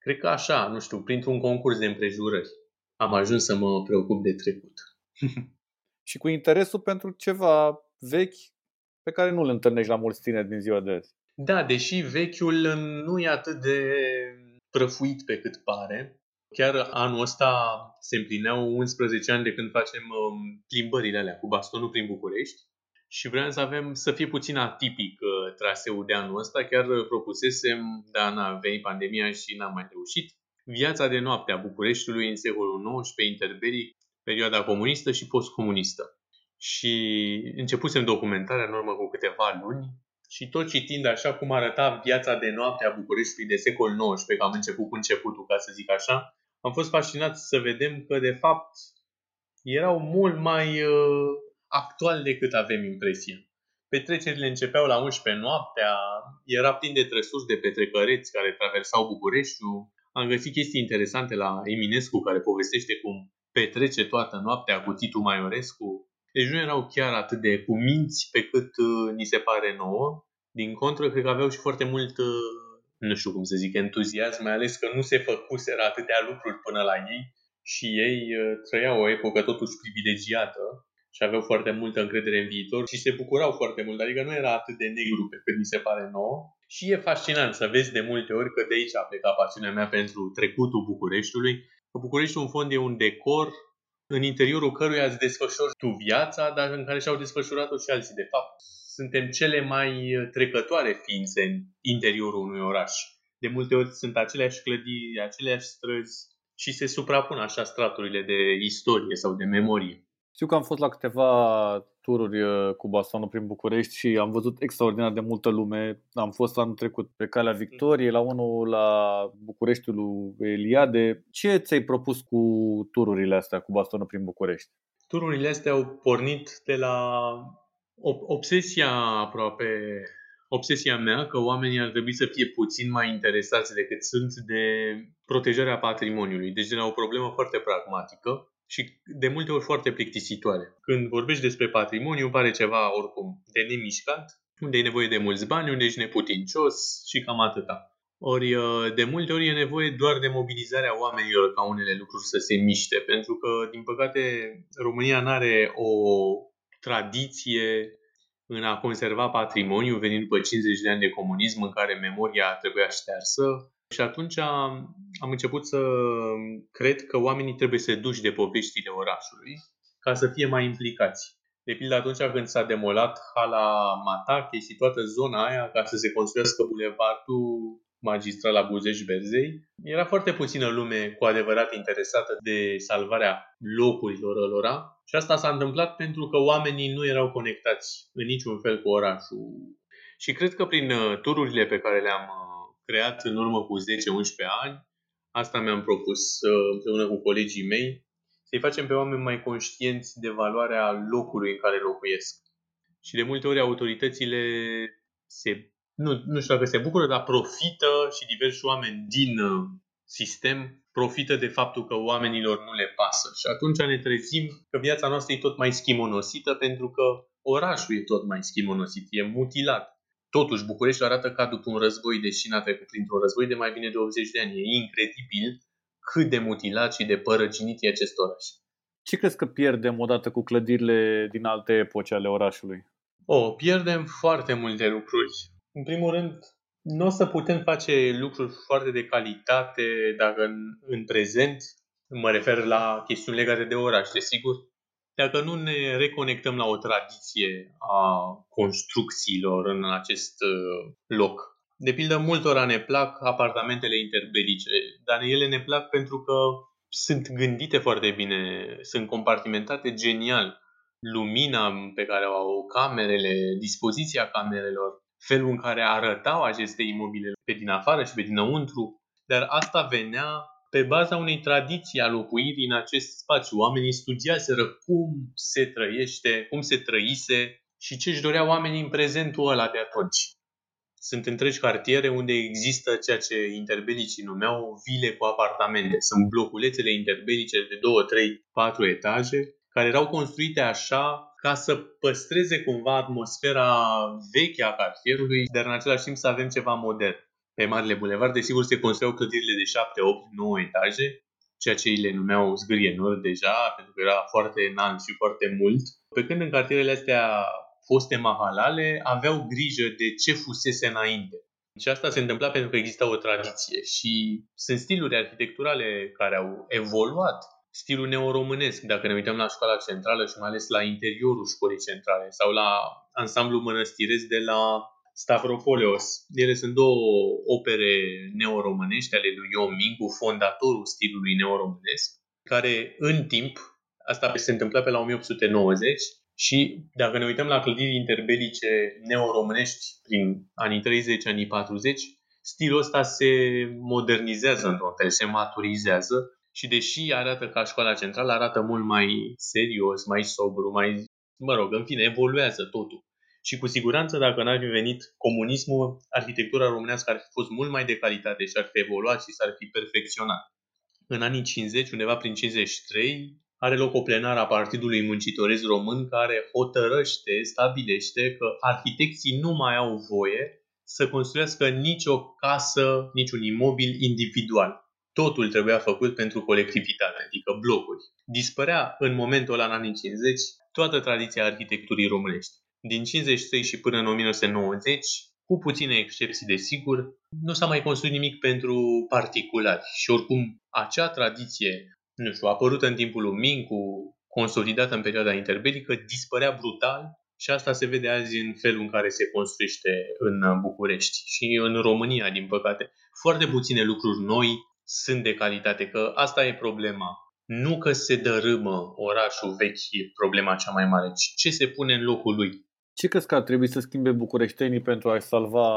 Cred că așa, nu știu, printr-un concurs de împrejurări am ajuns să mă preocup de trecut. și cu interesul pentru ceva vechi pe care nu îl întâlnești la mulți tineri din ziua de azi. Da, deși vechiul nu e atât de prăfuit pe cât pare. Chiar anul ăsta se împlineau 11 ani de când facem um, plimbările alea cu bastonul prin București și vreau să avem să fie puțin atipic uh, traseul de anul ăsta. Chiar propusesem, dar n-a venit pandemia și n-am mai reușit. Viața de noapte a Bucureștiului în secolul XIX, interbelic, perioada comunistă și postcomunistă. Și începusem documentarea în urmă cu câteva luni și tot citind așa cum arăta viața de noapte a Bucureștiului de secol XIX, că am început cu începutul, ca să zic așa, am fost fascinat să vedem că, de fapt, erau mult mai uh, actuali decât avem impresia. Petrecerile începeau la 11 noaptea, era plin de trăsuri de petrecăreți care traversau Bucureștiul. Am găsit chestii interesante la Eminescu care povestește cum petrece toată noaptea cu Titu Maiorescu. Deci nu erau chiar atât de cuminți pe cât uh, ni se pare nouă. Din contră, cred că aveau și foarte mult, uh, nu știu cum să zic, entuziasm, mai ales că nu se făcuseră atâtea lucruri până la ei și ei uh, trăiau o epocă totuși privilegiată și aveau foarte multă încredere în viitor și se bucurau foarte mult, adică nu era atât de negru pe cât mi se pare nouă. Și e fascinant să vezi de multe ori că de aici a plecat pasiunea mea pentru trecutul Bucureștiului, că Bucureștiul în fond e un decor în interiorul căruia îți desfășori tu viața, dar în care și-au desfășurat-o și alții. De fapt, suntem cele mai trecătoare ființe în interiorul unui oraș. De multe ori sunt aceleași clădiri, aceleași străzi și se suprapun așa straturile de istorie sau de memorie. Știu că am fost la câteva tururi uh, cu bastonul prin București și am văzut extraordinar de multă lume. Am fost anul trecut pe Calea Victoriei, la unul la Bucureștiul lui Eliade. Ce ți-ai propus cu tururile astea cu bastonul prin București? Tururile astea au pornit de la obsesia aproape obsesia mea că oamenii ar trebui să fie puțin mai interesați decât sunt de protejarea patrimoniului. Deci de la o problemă foarte pragmatică și de multe ori foarte plictisitoare. Când vorbești despre patrimoniu, pare ceva oricum de nemișcat, unde e nevoie de mulți bani, unde ești neputincios și cam atâta. Ori uh, de multe ori e nevoie doar de mobilizarea oamenilor ca unele lucruri să se miște, pentru că, din păcate, România nu are o tradiție în a conserva patrimoniu venind după 50 de ani de comunism în care memoria trebuia ștearsă, și atunci am început să cred că oamenii trebuie să duci de poveștile orașului ca să fie mai implicați. De pildă atunci când s-a demolat hala Matache și toată zona aia ca să se construiască bulevardul magistral la Buzeș-Berzei, era foarte puțină lume cu adevărat interesată de salvarea locurilor lor. Și asta s-a întâmplat pentru că oamenii nu erau conectați în niciun fel cu orașul. Și cred că prin uh, tururile pe care le-am uh, creat în urmă cu 10-11 ani. Asta mi-am propus împreună cu colegii mei, să-i facem pe oameni mai conștienți de valoarea locului în care locuiesc. Și de multe ori autoritățile se, nu, nu știu dacă se bucură, dar profită și diversi oameni din uh, sistem profită de faptul că oamenilor nu le pasă. Și atunci ne trezim că viața noastră e tot mai schimonosită pentru că orașul e tot mai schimonosit, e mutilat. Totuși, București arată ca după un război, deși n-a trecut printr-un război de mai bine de 80 de ani. E incredibil cât de mutilat și de părăginit e acest oraș. Ce crezi că pierdem odată cu clădirile din alte epoci ale orașului? O, pierdem foarte multe lucruri. În primul rând, nu o să putem face lucruri foarte de calitate dacă în, în prezent, mă refer la chestiuni legate de oraș, desigur, dacă nu ne reconectăm la o tradiție a construcțiilor în acest uh, loc. De pildă, multora ne plac apartamentele interbelice, dar ele ne plac pentru că sunt gândite foarte bine, sunt compartimentate genial. Lumina pe care o au camerele, dispoziția camerelor, felul în care arătau aceste imobile pe din afară și pe dinăuntru, dar asta venea pe baza unei tradiții a locuirii în acest spațiu. Oamenii studiaseră cum se trăiește, cum se trăise și ce își doreau oamenii în prezentul ăla de atunci. Sunt întregi cartiere unde există ceea ce interbelicii numeau vile cu apartamente. Sunt bloculețele interbelice de 2, 3, 4 etaje care erau construite așa ca să păstreze cumva atmosfera veche a cartierului, dar în același timp să avem ceva modern pe marile bulevarde, sigur se construiau clădirile de 7, 8, 9 etaje, ceea ce ei le numeau zgârienuri deja, pentru că era foarte înalt și foarte mult. Pe când în cartierele astea foste mahalale aveau grijă de ce fusese înainte. Și asta se întâmpla pentru că exista o tradiție și sunt stiluri arhitecturale care au evoluat. Stilul neoromânesc, dacă ne uităm la școala centrală și mai ales la interiorul școlii centrale sau la ansamblu mănăstiresc de la Stavropoleos. Ele sunt două opere neoromânești ale lui Ion Mincu, fondatorul stilului neoromânesc, care în timp, asta se întâmplă pe la 1890, și dacă ne uităm la clădiri interbelice neoromânești prin anii 30, anii 40, stilul ăsta se modernizează într-un fel, se maturizează Și deși arată ca școala centrală, arată mult mai serios, mai sobru, mai, mă rog, în fine, evoluează totul. Și cu siguranță, dacă n-ar fi venit comunismul, arhitectura românească ar fi fost mult mai de calitate și ar fi evoluat și s-ar fi perfecționat. În anii 50, undeva prin 53, are loc o plenară a Partidului Muncitoresc Român care hotărăște, stabilește că arhitecții nu mai au voie să construiască nicio casă, niciun imobil individual. Totul trebuia făcut pentru colectivitate, adică blocuri. Dispărea în momentul ăla, în anii 50, toată tradiția arhitecturii românești. Din 53 și până în 1990, cu puține excepții de sigur, nu s-a mai construit nimic pentru particulari. Și oricum, acea tradiție, nu știu, apărută în timpul lui Mincu, consolidată în perioada interbelică, dispărea brutal și asta se vede azi în felul în care se construiește în București și în România, din păcate. Foarte puține lucruri noi sunt de calitate, că asta e problema. Nu că se dărâmă orașul vechi, e problema cea mai mare, ci ce se pune în locul lui. Ce crezi că ar trebui să schimbe bucureștenii pentru a salva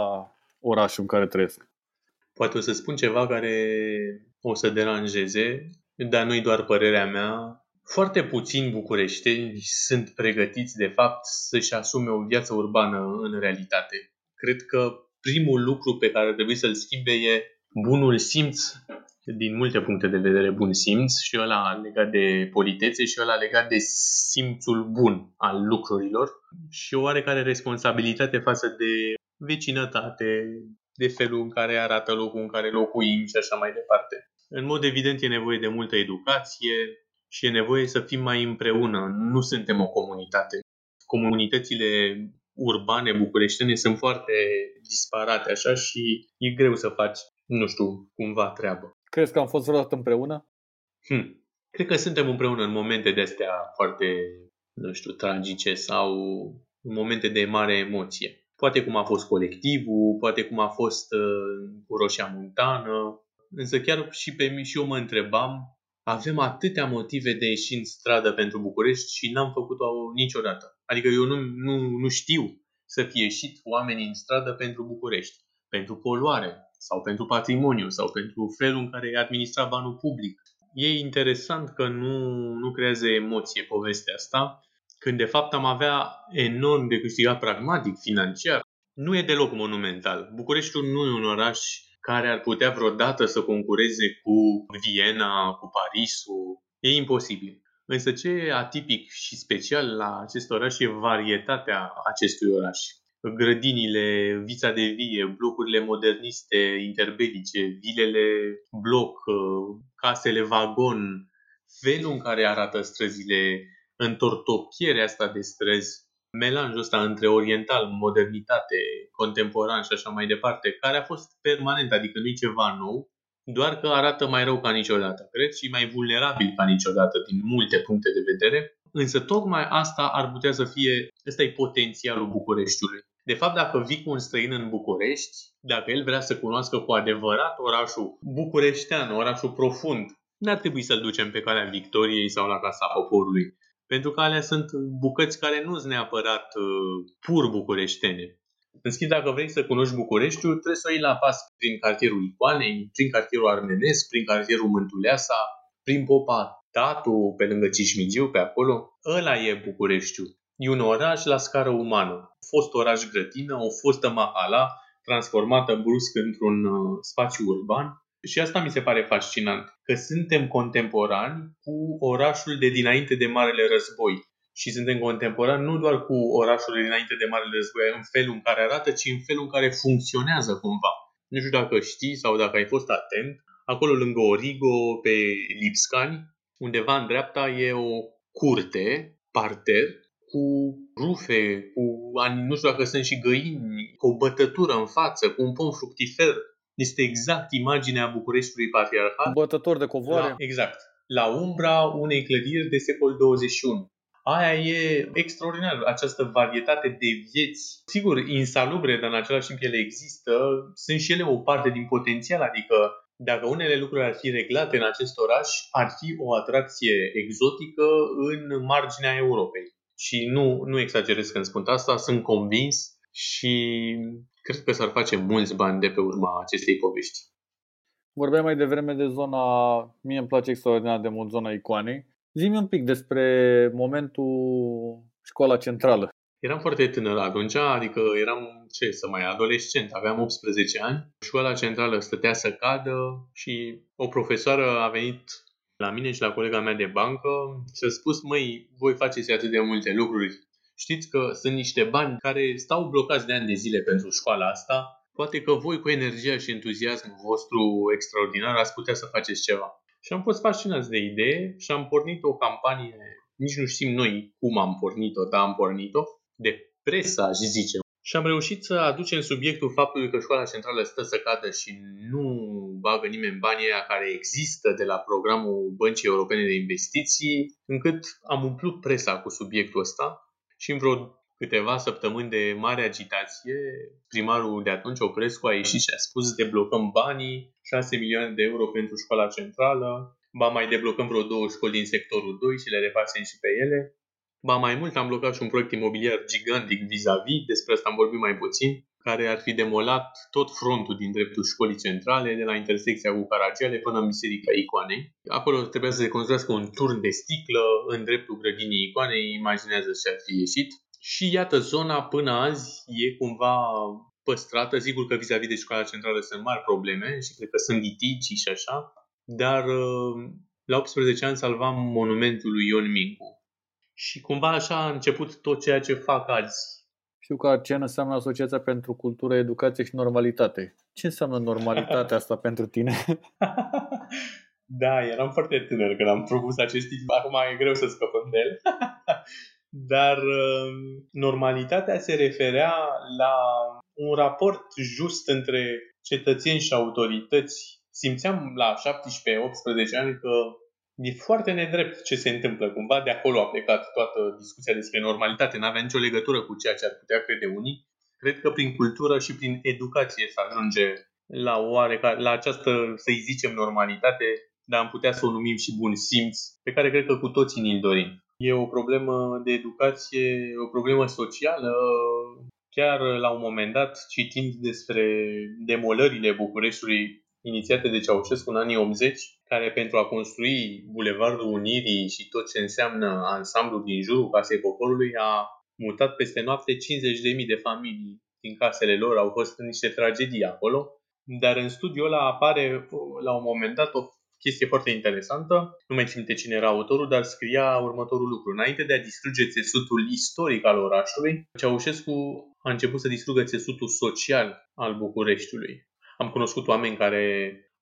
orașul în care trăiesc? Poate o să spun ceva care o să deranjeze, dar nu-i doar părerea mea. Foarte puțini bucureșteni sunt pregătiți, de fapt, să-și asume o viață urbană în realitate. Cred că primul lucru pe care trebuie să-l schimbe e bunul simț din multe puncte de vedere bun simț și ăla legat de politețe și ăla legat de simțul bun al lucrurilor și o oarecare responsabilitate față de vecinătate, de felul în care arată locul în care locuim și așa mai departe. În mod evident e nevoie de multă educație și e nevoie să fim mai împreună. Nu suntem o comunitate. Comunitățile urbane bucureștene sunt foarte disparate așa și e greu să faci, nu știu, cumva treabă. Crezi că am fost vreodată împreună? Hm. Cred că suntem împreună în momente de astea foarte, nu știu, tragice sau în momente de mare emoție. Poate cum a fost colectivul, poate cum a fost uh, cu Roșia Montană, însă chiar și pe mine și eu mă întrebam, avem atâtea motive de ieși în stradă pentru București și n-am făcut-o niciodată. Adică eu nu, nu, nu știu să fie ieșit oamenii în stradă pentru București, pentru poluare, sau pentru patrimoniu sau pentru felul în care e administrat banul public. E interesant că nu, nu creează emoție povestea asta, când de fapt am avea enorm de câștigat pragmatic, financiar. Nu e deloc monumental. Bucureștiul nu e un oraș care ar putea vreodată să concureze cu Viena, cu Parisul. E imposibil. Însă ce e atipic și special la acest oraș e varietatea acestui oraș grădinile, vița de vie, blocurile moderniste, interbelice, vilele bloc, casele vagon, felul în care arată străzile, întortochierea asta de străzi, melanjul ăsta între oriental, modernitate, contemporan și așa mai departe, care a fost permanent, adică nu e ceva nou, doar că arată mai rău ca niciodată, cred, și mai vulnerabil ca niciodată din multe puncte de vedere, însă tocmai asta ar putea să fie, ăsta e potențialul Bucureștiului. De fapt, dacă vii cu un străin în București, dacă el vrea să cunoască cu adevărat orașul bucureștean, orașul profund, n-ar trebui să-l ducem pe calea Victoriei sau la Casa Poporului. Pentru că alea sunt bucăți care nu sunt neapărat uh, pur bucureștene. În schimb, dacă vrei să cunoști Bucureștiul, trebuie să o iei la pas prin cartierul Icoanei, prin cartierul Armenesc, prin cartierul Mântuleasa, prin Popa Tatu, pe lângă Cismigiu, pe acolo. Ăla e Bucureștiul. E un oraș la scară umană. Fost oraș grădină, o fostă mahala, transformată brusc într-un uh, spațiu urban. Și asta mi se pare fascinant, că suntem contemporani cu orașul de dinainte de Marele Război. Și suntem contemporani nu doar cu orașul de dinainte de Marele Război în felul în care arată, ci în felul în care funcționează cumva. Nu știu dacă știi sau dacă ai fost atent, acolo lângă Origo, pe Lipscani, undeva în dreapta e o curte, parter, cu rufe, cu nu știu dacă sunt și găini, cu o bătătură în față, cu un pom fructifer. Este exact imaginea Bucureștiului patriarhat. Bătător de covoare. La, exact. La umbra unei clădiri de secol 21. Aia e extraordinar, această varietate de vieți. Sigur, insalubre, dar în același timp ele există. Sunt și ele o parte din potențial, adică dacă unele lucruri ar fi reglate în acest oraș, ar fi o atracție exotică în marginea Europei. Și nu, nu exagerez când spun asta, sunt convins și cred că s-ar face mulți bani de pe urma acestei povești. Vorbeai mai devreme de zona, mie îmi place extraordinar de mult zona icoanei. Zi-mi un pic despre momentul școala centrală. Eram foarte tânăr atunci, adică eram, ce să mai, adolescent, aveam 18 ani. Școala centrală stătea să cadă și o profesoară a venit la mine și la colega mea de bancă și a spus, măi, voi faceți atât de multe lucruri. Știți că sunt niște bani care stau blocați de ani de zile pentru școala asta. Poate că voi cu energia și entuziasmul vostru extraordinar ați putea să faceți ceva. Și am fost fascinați de idee și am pornit o campanie, nici nu știm noi cum am pornit-o, dar am pornit-o, de presă, aș zice. Și am reușit să aducem subiectul faptului că școala centrală stă să cadă și nu bagă nimeni banii aia care există de la programul Băncii Europene de Investiții, încât am umplut presa cu subiectul ăsta și în vreo câteva săptămâni de mare agitație, primarul de atunci, Oprescu, a ieșit și a spus deblocăm banii, 6 milioane de euro pentru școala centrală, ba mai deblocăm vreo două școli din sectorul 2 și le refacem și pe ele. Ba mai mult am blocat și un proiect imobiliar gigantic vis-a-vis, despre asta am vorbit mai puțin, care ar fi demolat tot frontul din dreptul școlii centrale, de la intersecția cu Caragiale până în Biserica Icoanei. Acolo trebuia să se construiască un turn de sticlă în dreptul grădinii Icoanei, imaginează ce ar fi ieșit. Și iată, zona până azi e cumva păstrată. Sigur că vis-a-vis de școala centrală sunt mari probleme și cred că sunt litigii și așa, dar uh, la 18 ani salvam monumentul lui Ion Mincu. Și cumva așa a început tot ceea ce fac azi. Știu că ce înseamnă Asociația pentru Cultură, Educație și Normalitate. Ce înseamnă normalitatea asta pentru tine? da, eram foarte tânăr când am propus acest titlu. Acum e greu să scăpăm de el. Dar uh, normalitatea se referea la un raport just între cetățeni și autorități. Simțeam la 17-18 ani că e foarte nedrept ce se întâmplă. Cumva de acolo a plecat toată discuția despre normalitate. N-avea nicio legătură cu ceea ce ar putea crede unii. Cred că prin cultură și prin educație se ajunge la oarecare, la această, să-i zicem, normalitate, dar am putea să o numim și bun simț, pe care cred că cu toții ni-l dorim. E o problemă de educație, o problemă socială. Chiar la un moment dat, citind despre demolările Bucureștiului inițiate de Ceaușescu în anii 80, care pentru a construi Bulevardul Unirii și tot ce înseamnă ansamblu din jurul Casei Poporului a mutat peste noapte 50.000 de familii din casele lor. Au fost niște tragedii acolo. Dar în studiul ăla apare la un moment dat o chestie foarte interesantă. Nu mai țin minte cine era autorul, dar scria următorul lucru. Înainte de a distruge țesutul istoric al orașului, Ceaușescu a început să distrugă țesutul social al Bucureștiului. Am cunoscut oameni care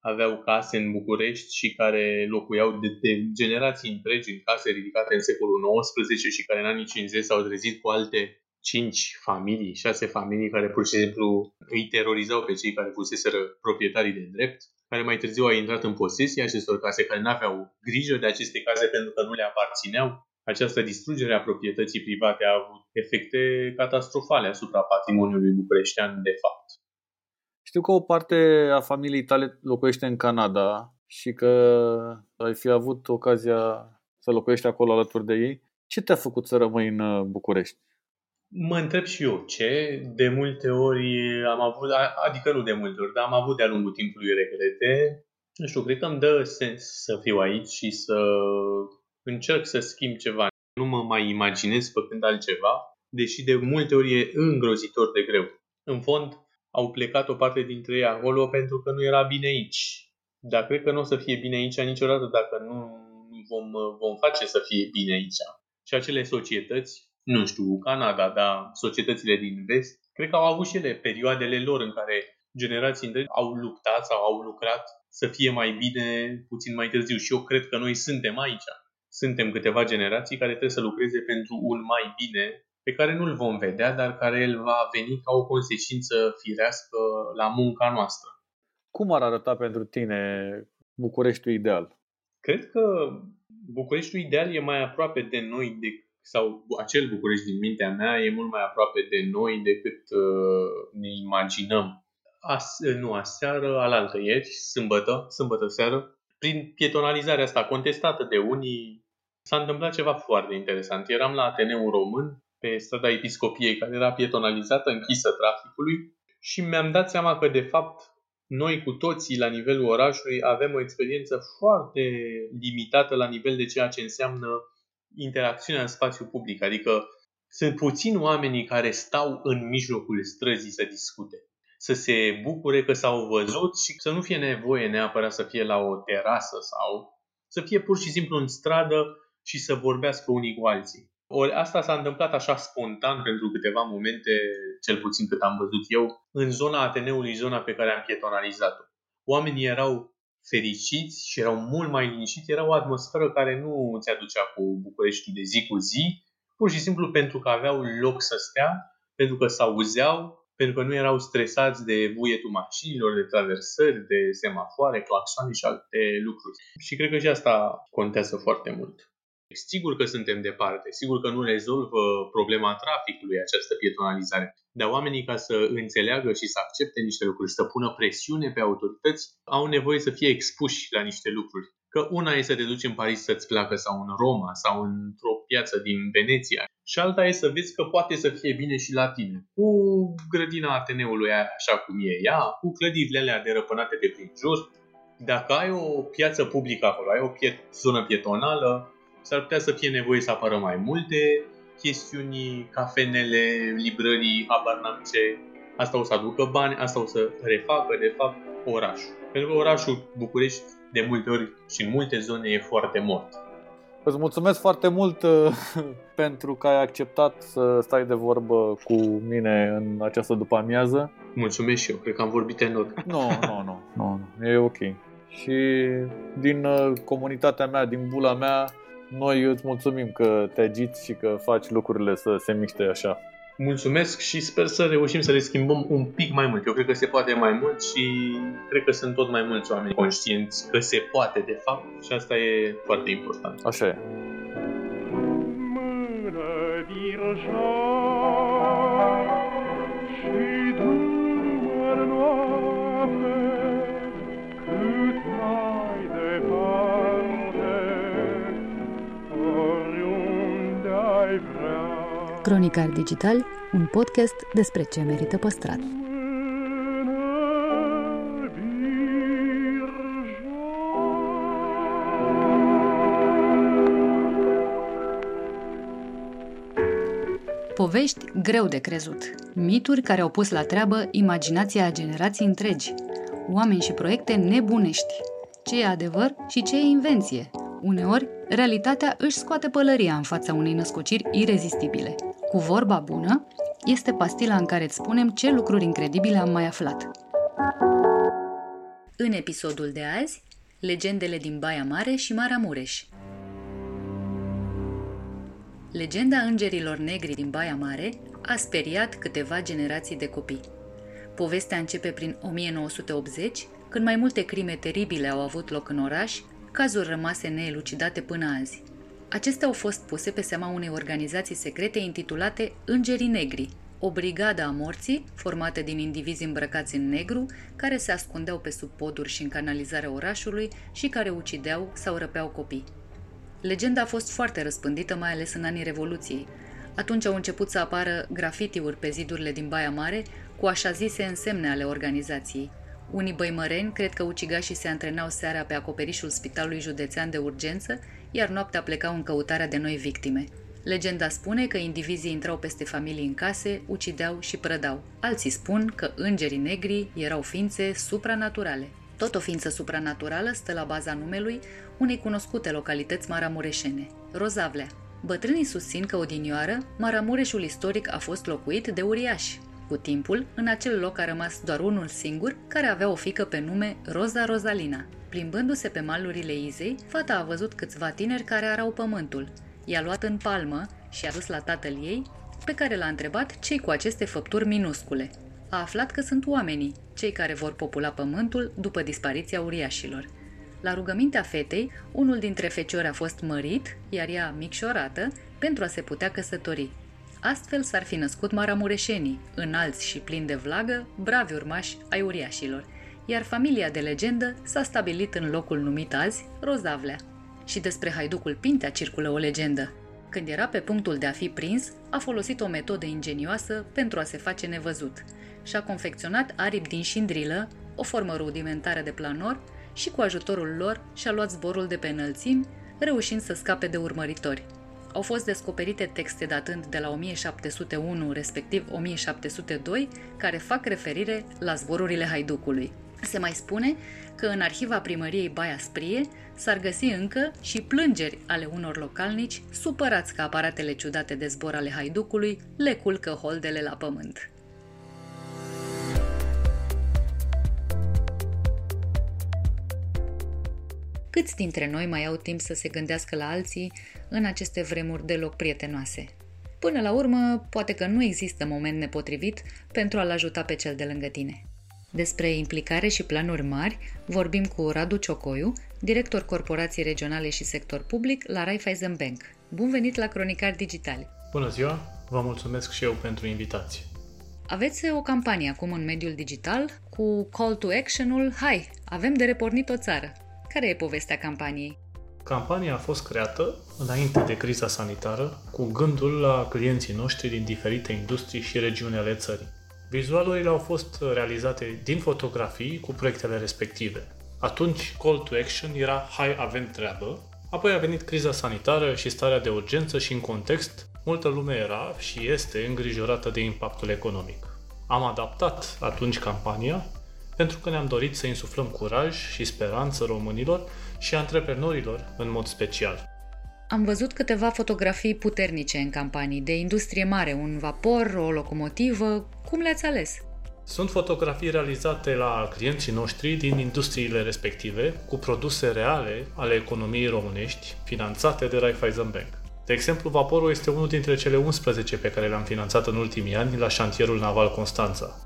aveau case în București și care locuiau de, de generații întregi în case ridicate în secolul XIX și care în anii 50 s-au trezit cu alte cinci familii, șase familii care pur și simplu îi terorizau pe cei care fuseseră proprietarii de drept, care mai târziu au intrat în posesie acestor case, care nu aveau grijă de aceste case pentru că nu le aparțineau. Această distrugere a proprietății private a avut efecte catastrofale asupra patrimoniului bucureștean de fapt. Știu că o parte a familiei tale locuiește în Canada și că ai fi avut ocazia să locuiești acolo alături de ei. Ce te-a făcut să rămâi în uh, București? Mă întreb și eu ce. De multe ori am avut, adică nu de multe ori, dar am avut de-a lungul timpului regrete. Nu știu, cred că îmi dă sens să fiu aici și să încerc să schimb ceva. Nu mă mai imaginez făcând altceva, deși de multe ori e îngrozitor de greu. În fond, au plecat o parte dintre ei acolo pentru că nu era bine aici. Dar cred că nu o să fie bine aici niciodată dacă nu vom, vom face să fie bine aici. Și acele societăți nu știu, Canada, dar societățile din vest, cred că au avut și ele perioadele lor în care generații întregi au luptat sau au lucrat să fie mai bine puțin mai târziu. Și eu cred că noi suntem aici. Suntem câteva generații care trebuie să lucreze pentru un mai bine pe care nu-l vom vedea, dar care el va veni ca o consecință firească la munca noastră. Cum ar arăta pentru tine Bucureștiul ideal? Cred că Bucureștiul ideal e mai aproape de noi decât sau acel București din mintea mea e mult mai aproape de noi decât uh, ne imaginăm. As, nu, aseară, alaltă ieri, sâmbătă, sâmbătă seară, prin pietonalizarea asta contestată de unii, s-a întâmplat ceva foarte interesant. Eram la Ateneul Român, pe strada Episcopiei, care era pietonalizată, închisă traficului și mi-am dat seama că, de fapt, noi cu toții la nivelul orașului avem o experiență foarte limitată la nivel de ceea ce înseamnă interacțiunea în spațiu public. Adică sunt puțini oamenii care stau în mijlocul străzii să discute. Să se bucure că s-au văzut și să nu fie nevoie neapărat să fie la o terasă sau să fie pur și simplu în stradă și să vorbească unii cu alții. Ori asta s-a întâmplat așa spontan pentru câteva momente, cel puțin cât am văzut eu, în zona Ateneului, zona pe care am pietonalizat-o. Oamenii erau fericiți și erau mult mai liniștiți, era o atmosferă care nu ți aducea cu București de zi cu zi, pur și simplu pentru că aveau loc să stea, pentru că s-auzeau, pentru că nu erau stresați de buietul mașinilor, de traversări, de semafoare, claxoane și alte lucruri. Și cred că și asta contează foarte mult. Sigur că suntem departe, sigur că nu rezolvă problema traficului această pietonalizare, dar oamenii ca să înțeleagă și să accepte niște lucruri, să pună presiune pe autorități, au nevoie să fie expuși la niște lucruri. Că una e să te duci în Paris să-ți placă sau în Roma sau într-o piață din Veneția și alta e să vezi că poate să fie bine și la tine. Cu grădina Ateneului aia așa cum e ea, cu clădirile alea derăpânate de prin jur, dacă ai o piață publică acolo, ai o pie- zonă pietonală, s-ar putea să fie nevoie să apară mai multe chestiuni, cafenele, librării, habar n-am ce. Asta o să aducă bani, asta o să refacă, de fapt, orașul. Pentru că orașul București, de multe ori și în multe zone, e foarte mort. Îți mulțumesc foarte mult uh, pentru că ai acceptat să stai de vorbă cu mine în această după-amiază. Mulțumesc și eu, cred că am vorbit enorm. Nu, nu, nu, nu, nu, e ok. Și din uh, comunitatea mea, din bula mea, noi îți mulțumim că te agiți și că faci lucrurile să se miște așa. Mulțumesc și sper să reușim să le schimbăm un pic mai mult. Eu cred că se poate mai mult și cred că sunt tot mai mulți oameni conștienți că se poate de fapt și asta e foarte important. Așa e. Cronicar Digital, un podcast despre ce merită păstrat. Povești greu de crezut. Mituri care au pus la treabă imaginația a generații întregi. Oameni și proiecte nebunești. Ce e adevăr și ce e invenție. Uneori, realitatea își scoate pălăria în fața unei născociri irezistibile. Cu vorba bună, este pastila în care îți spunem ce lucruri incredibile am mai aflat. În episodul de azi, legendele din Baia Mare și Maramureș. Legenda îngerilor negri din Baia Mare a speriat câteva generații de copii. Povestea începe prin 1980, când mai multe crime teribile au avut loc în oraș, cazuri rămase neelucidate până azi. Acestea au fost puse pe seama unei organizații secrete intitulate Îngerii Negri, o brigadă a morții formată din indivizi îmbrăcați în negru, care se ascundeau pe sub poduri și în canalizarea orașului și care ucideau sau răpeau copii. Legenda a fost foarte răspândită, mai ales în anii Revoluției. Atunci au început să apară grafitiuri pe zidurile din Baia Mare cu așa zise însemne ale organizației. Unii băimăreni cred că ucigașii se antrenau seara pe acoperișul Spitalului Județean de Urgență, iar noaptea plecau în căutarea de noi victime. Legenda spune că indivizii intrau peste familii în case, ucideau și prădau. Alții spun că îngerii negri erau ființe supranaturale. Tot o ființă supranaturală stă la baza numelui unei cunoscute localități maramureșene, Rozavlea. Bătrânii susțin că odinioară, Maramureșul istoric a fost locuit de uriași. Cu timpul, în acel loc a rămas doar unul singur, care avea o fică pe nume Roza Rozalina. Plimbându-se pe malurile Izei, fata a văzut câțiva tineri care arau pământul. I-a luat în palmă și a dus la tatăl ei, pe care l-a întrebat ce cu aceste făpturi minuscule. A aflat că sunt oamenii, cei care vor popula pământul după dispariția uriașilor. La rugămintea fetei, unul dintre feciori a fost mărit, iar ea micșorată, pentru a se putea căsători. Astfel s-ar fi născut maramureșenii, înalți și plini de vlagă, bravi urmași ai uriașilor, iar familia de legendă s-a stabilit în locul numit azi Rozavlea. Și despre haiducul Pintea circulă o legendă. Când era pe punctul de a fi prins, a folosit o metodă ingenioasă pentru a se face nevăzut. Și-a confecționat aripi din șindrilă, o formă rudimentară de planor și cu ajutorul lor și-a luat zborul de pe înălțimi, reușind să scape de urmăritori. Au fost descoperite texte datând de la 1701, respectiv 1702, care fac referire la zborurile haiducului. Se mai spune că în arhiva primăriei Baia Sprie s-ar găsi încă și plângeri ale unor localnici supărați că aparatele ciudate de zbor ale haiducului le culcă holdele la pământ. Câți dintre noi mai au timp să se gândească la alții în aceste vremuri deloc prietenoase? Până la urmă, poate că nu există moment nepotrivit pentru a-l ajuta pe cel de lângă tine. Despre implicare și planuri mari vorbim cu Radu Ciocoiu, director corporații regionale și sector public la Raiffeisen Bank. Bun venit la Cronicar Digital! Bună ziua! Vă mulțumesc și eu pentru invitație. Aveți o campanie acum în mediul digital cu call to action-ul Hai, avem de repornit o țară. Care e povestea campaniei? Campania a fost creată înainte de criza sanitară cu gândul la clienții noștri din diferite industrii și regiuni ale țării. Vizualurile au fost realizate din fotografii cu proiectele respective. Atunci, call to action era hai avem treabă, apoi a venit criza sanitară și starea de urgență și în context, multă lume era și este îngrijorată de impactul economic. Am adaptat atunci campania pentru că ne-am dorit să insuflăm curaj și speranță românilor și antreprenorilor în mod special. Am văzut câteva fotografii puternice în campanii, de industrie mare, un vapor, o locomotivă. Cum le-ați ales? Sunt fotografii realizate la clienții noștri din industriile respective, cu produse reale ale economiei românești, finanțate de Raiffeisen Bank. De exemplu, vaporul este unul dintre cele 11 pe care le-am finanțat în ultimii ani la șantierul naval Constanța.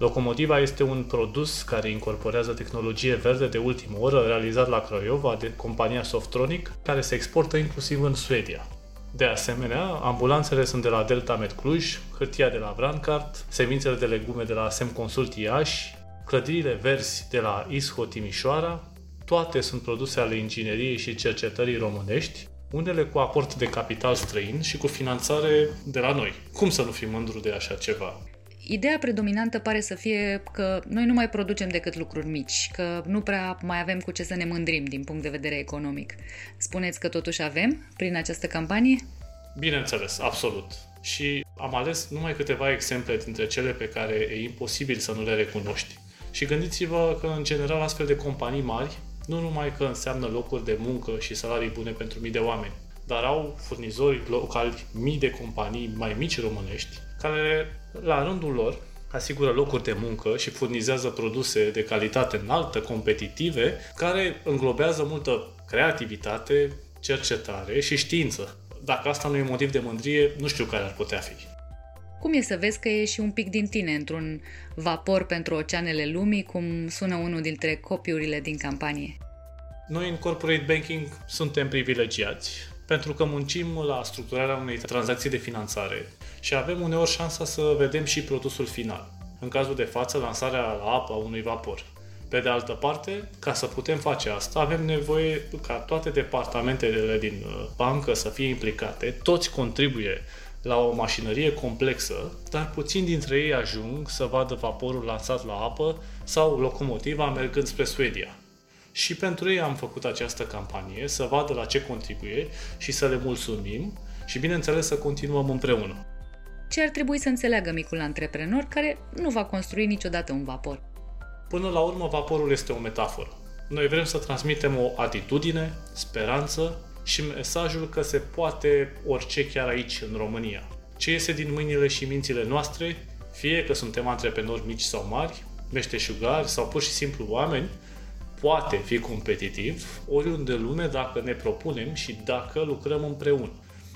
Locomotiva este un produs care incorporează tehnologie verde de ultimă oră realizat la Craiova de compania Softronic, care se exportă inclusiv în Suedia. De asemenea, ambulanțele sunt de la Delta Med Cluj, hârtia de la Vrancart, semințele de legume de la Sem Consult Iași, clădirile verzi de la ISHO Timișoara, toate sunt produse ale ingineriei și cercetării românești, unele cu aport de capital străin și cu finanțare de la noi. Cum să nu fim mândru de așa ceva? Ideea predominantă pare să fie că noi nu mai producem decât lucruri mici, că nu prea mai avem cu ce să ne mândrim din punct de vedere economic. Spuneți că totuși avem prin această campanie? Bineînțeles, absolut. Și am ales numai câteva exemple dintre cele pe care e imposibil să nu le recunoști. Și gândiți-vă că, în general, astfel de companii mari nu numai că înseamnă locuri de muncă și salarii bune pentru mii de oameni, dar au furnizori locali, mii de companii mai mici românești, care la rândul lor, asigură locuri de muncă și furnizează produse de calitate înaltă, competitive, care înglobează multă creativitate, cercetare și știință. Dacă asta nu e motiv de mândrie, nu știu care ar putea fi. Cum e să vezi că e și un pic din tine într-un vapor pentru oceanele lumii, cum sună unul dintre copiurile din campanie? Noi în corporate banking suntem privilegiați pentru că muncim la structurarea unei tranzacții de finanțare și avem uneori șansa să vedem și produsul final. În cazul de față, lansarea la apă a unui vapor. Pe de altă parte, ca să putem face asta, avem nevoie ca toate departamentele din uh, bancă să fie implicate, toți contribuie la o mașinărie complexă, dar puțin dintre ei ajung să vadă vaporul lansat la apă sau locomotiva mergând spre Suedia. Și pentru ei am făcut această campanie, să vadă la ce contribuie și să le mulțumim și, bineînțeles, să continuăm împreună. Ce ar trebui să înțeleagă micul antreprenor care nu va construi niciodată un vapor? Până la urmă, vaporul este o metaforă. Noi vrem să transmitem o atitudine, speranță și mesajul că se poate orice chiar aici, în România. Ce iese din mâinile și mințile noastre, fie că suntem antreprenori mici sau mari, meșteșugari sau pur și simplu oameni, poate fi competitiv oriunde în lume dacă ne propunem și dacă lucrăm împreună.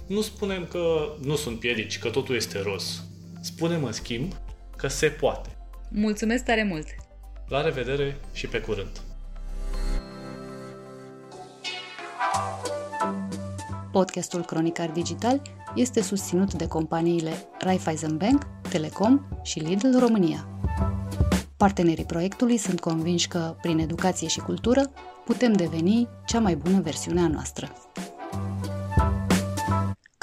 Nu spunem că nu sunt piedici, că totul este roz. Spunem în schimb că se poate. Mulțumesc tare mult! La revedere și pe curând! Podcastul Cronicar Digital este susținut de companiile Raiffeisen Bank, Telecom și Lidl România. Partenerii proiectului sunt convinși că, prin educație și cultură, putem deveni cea mai bună versiune a noastră.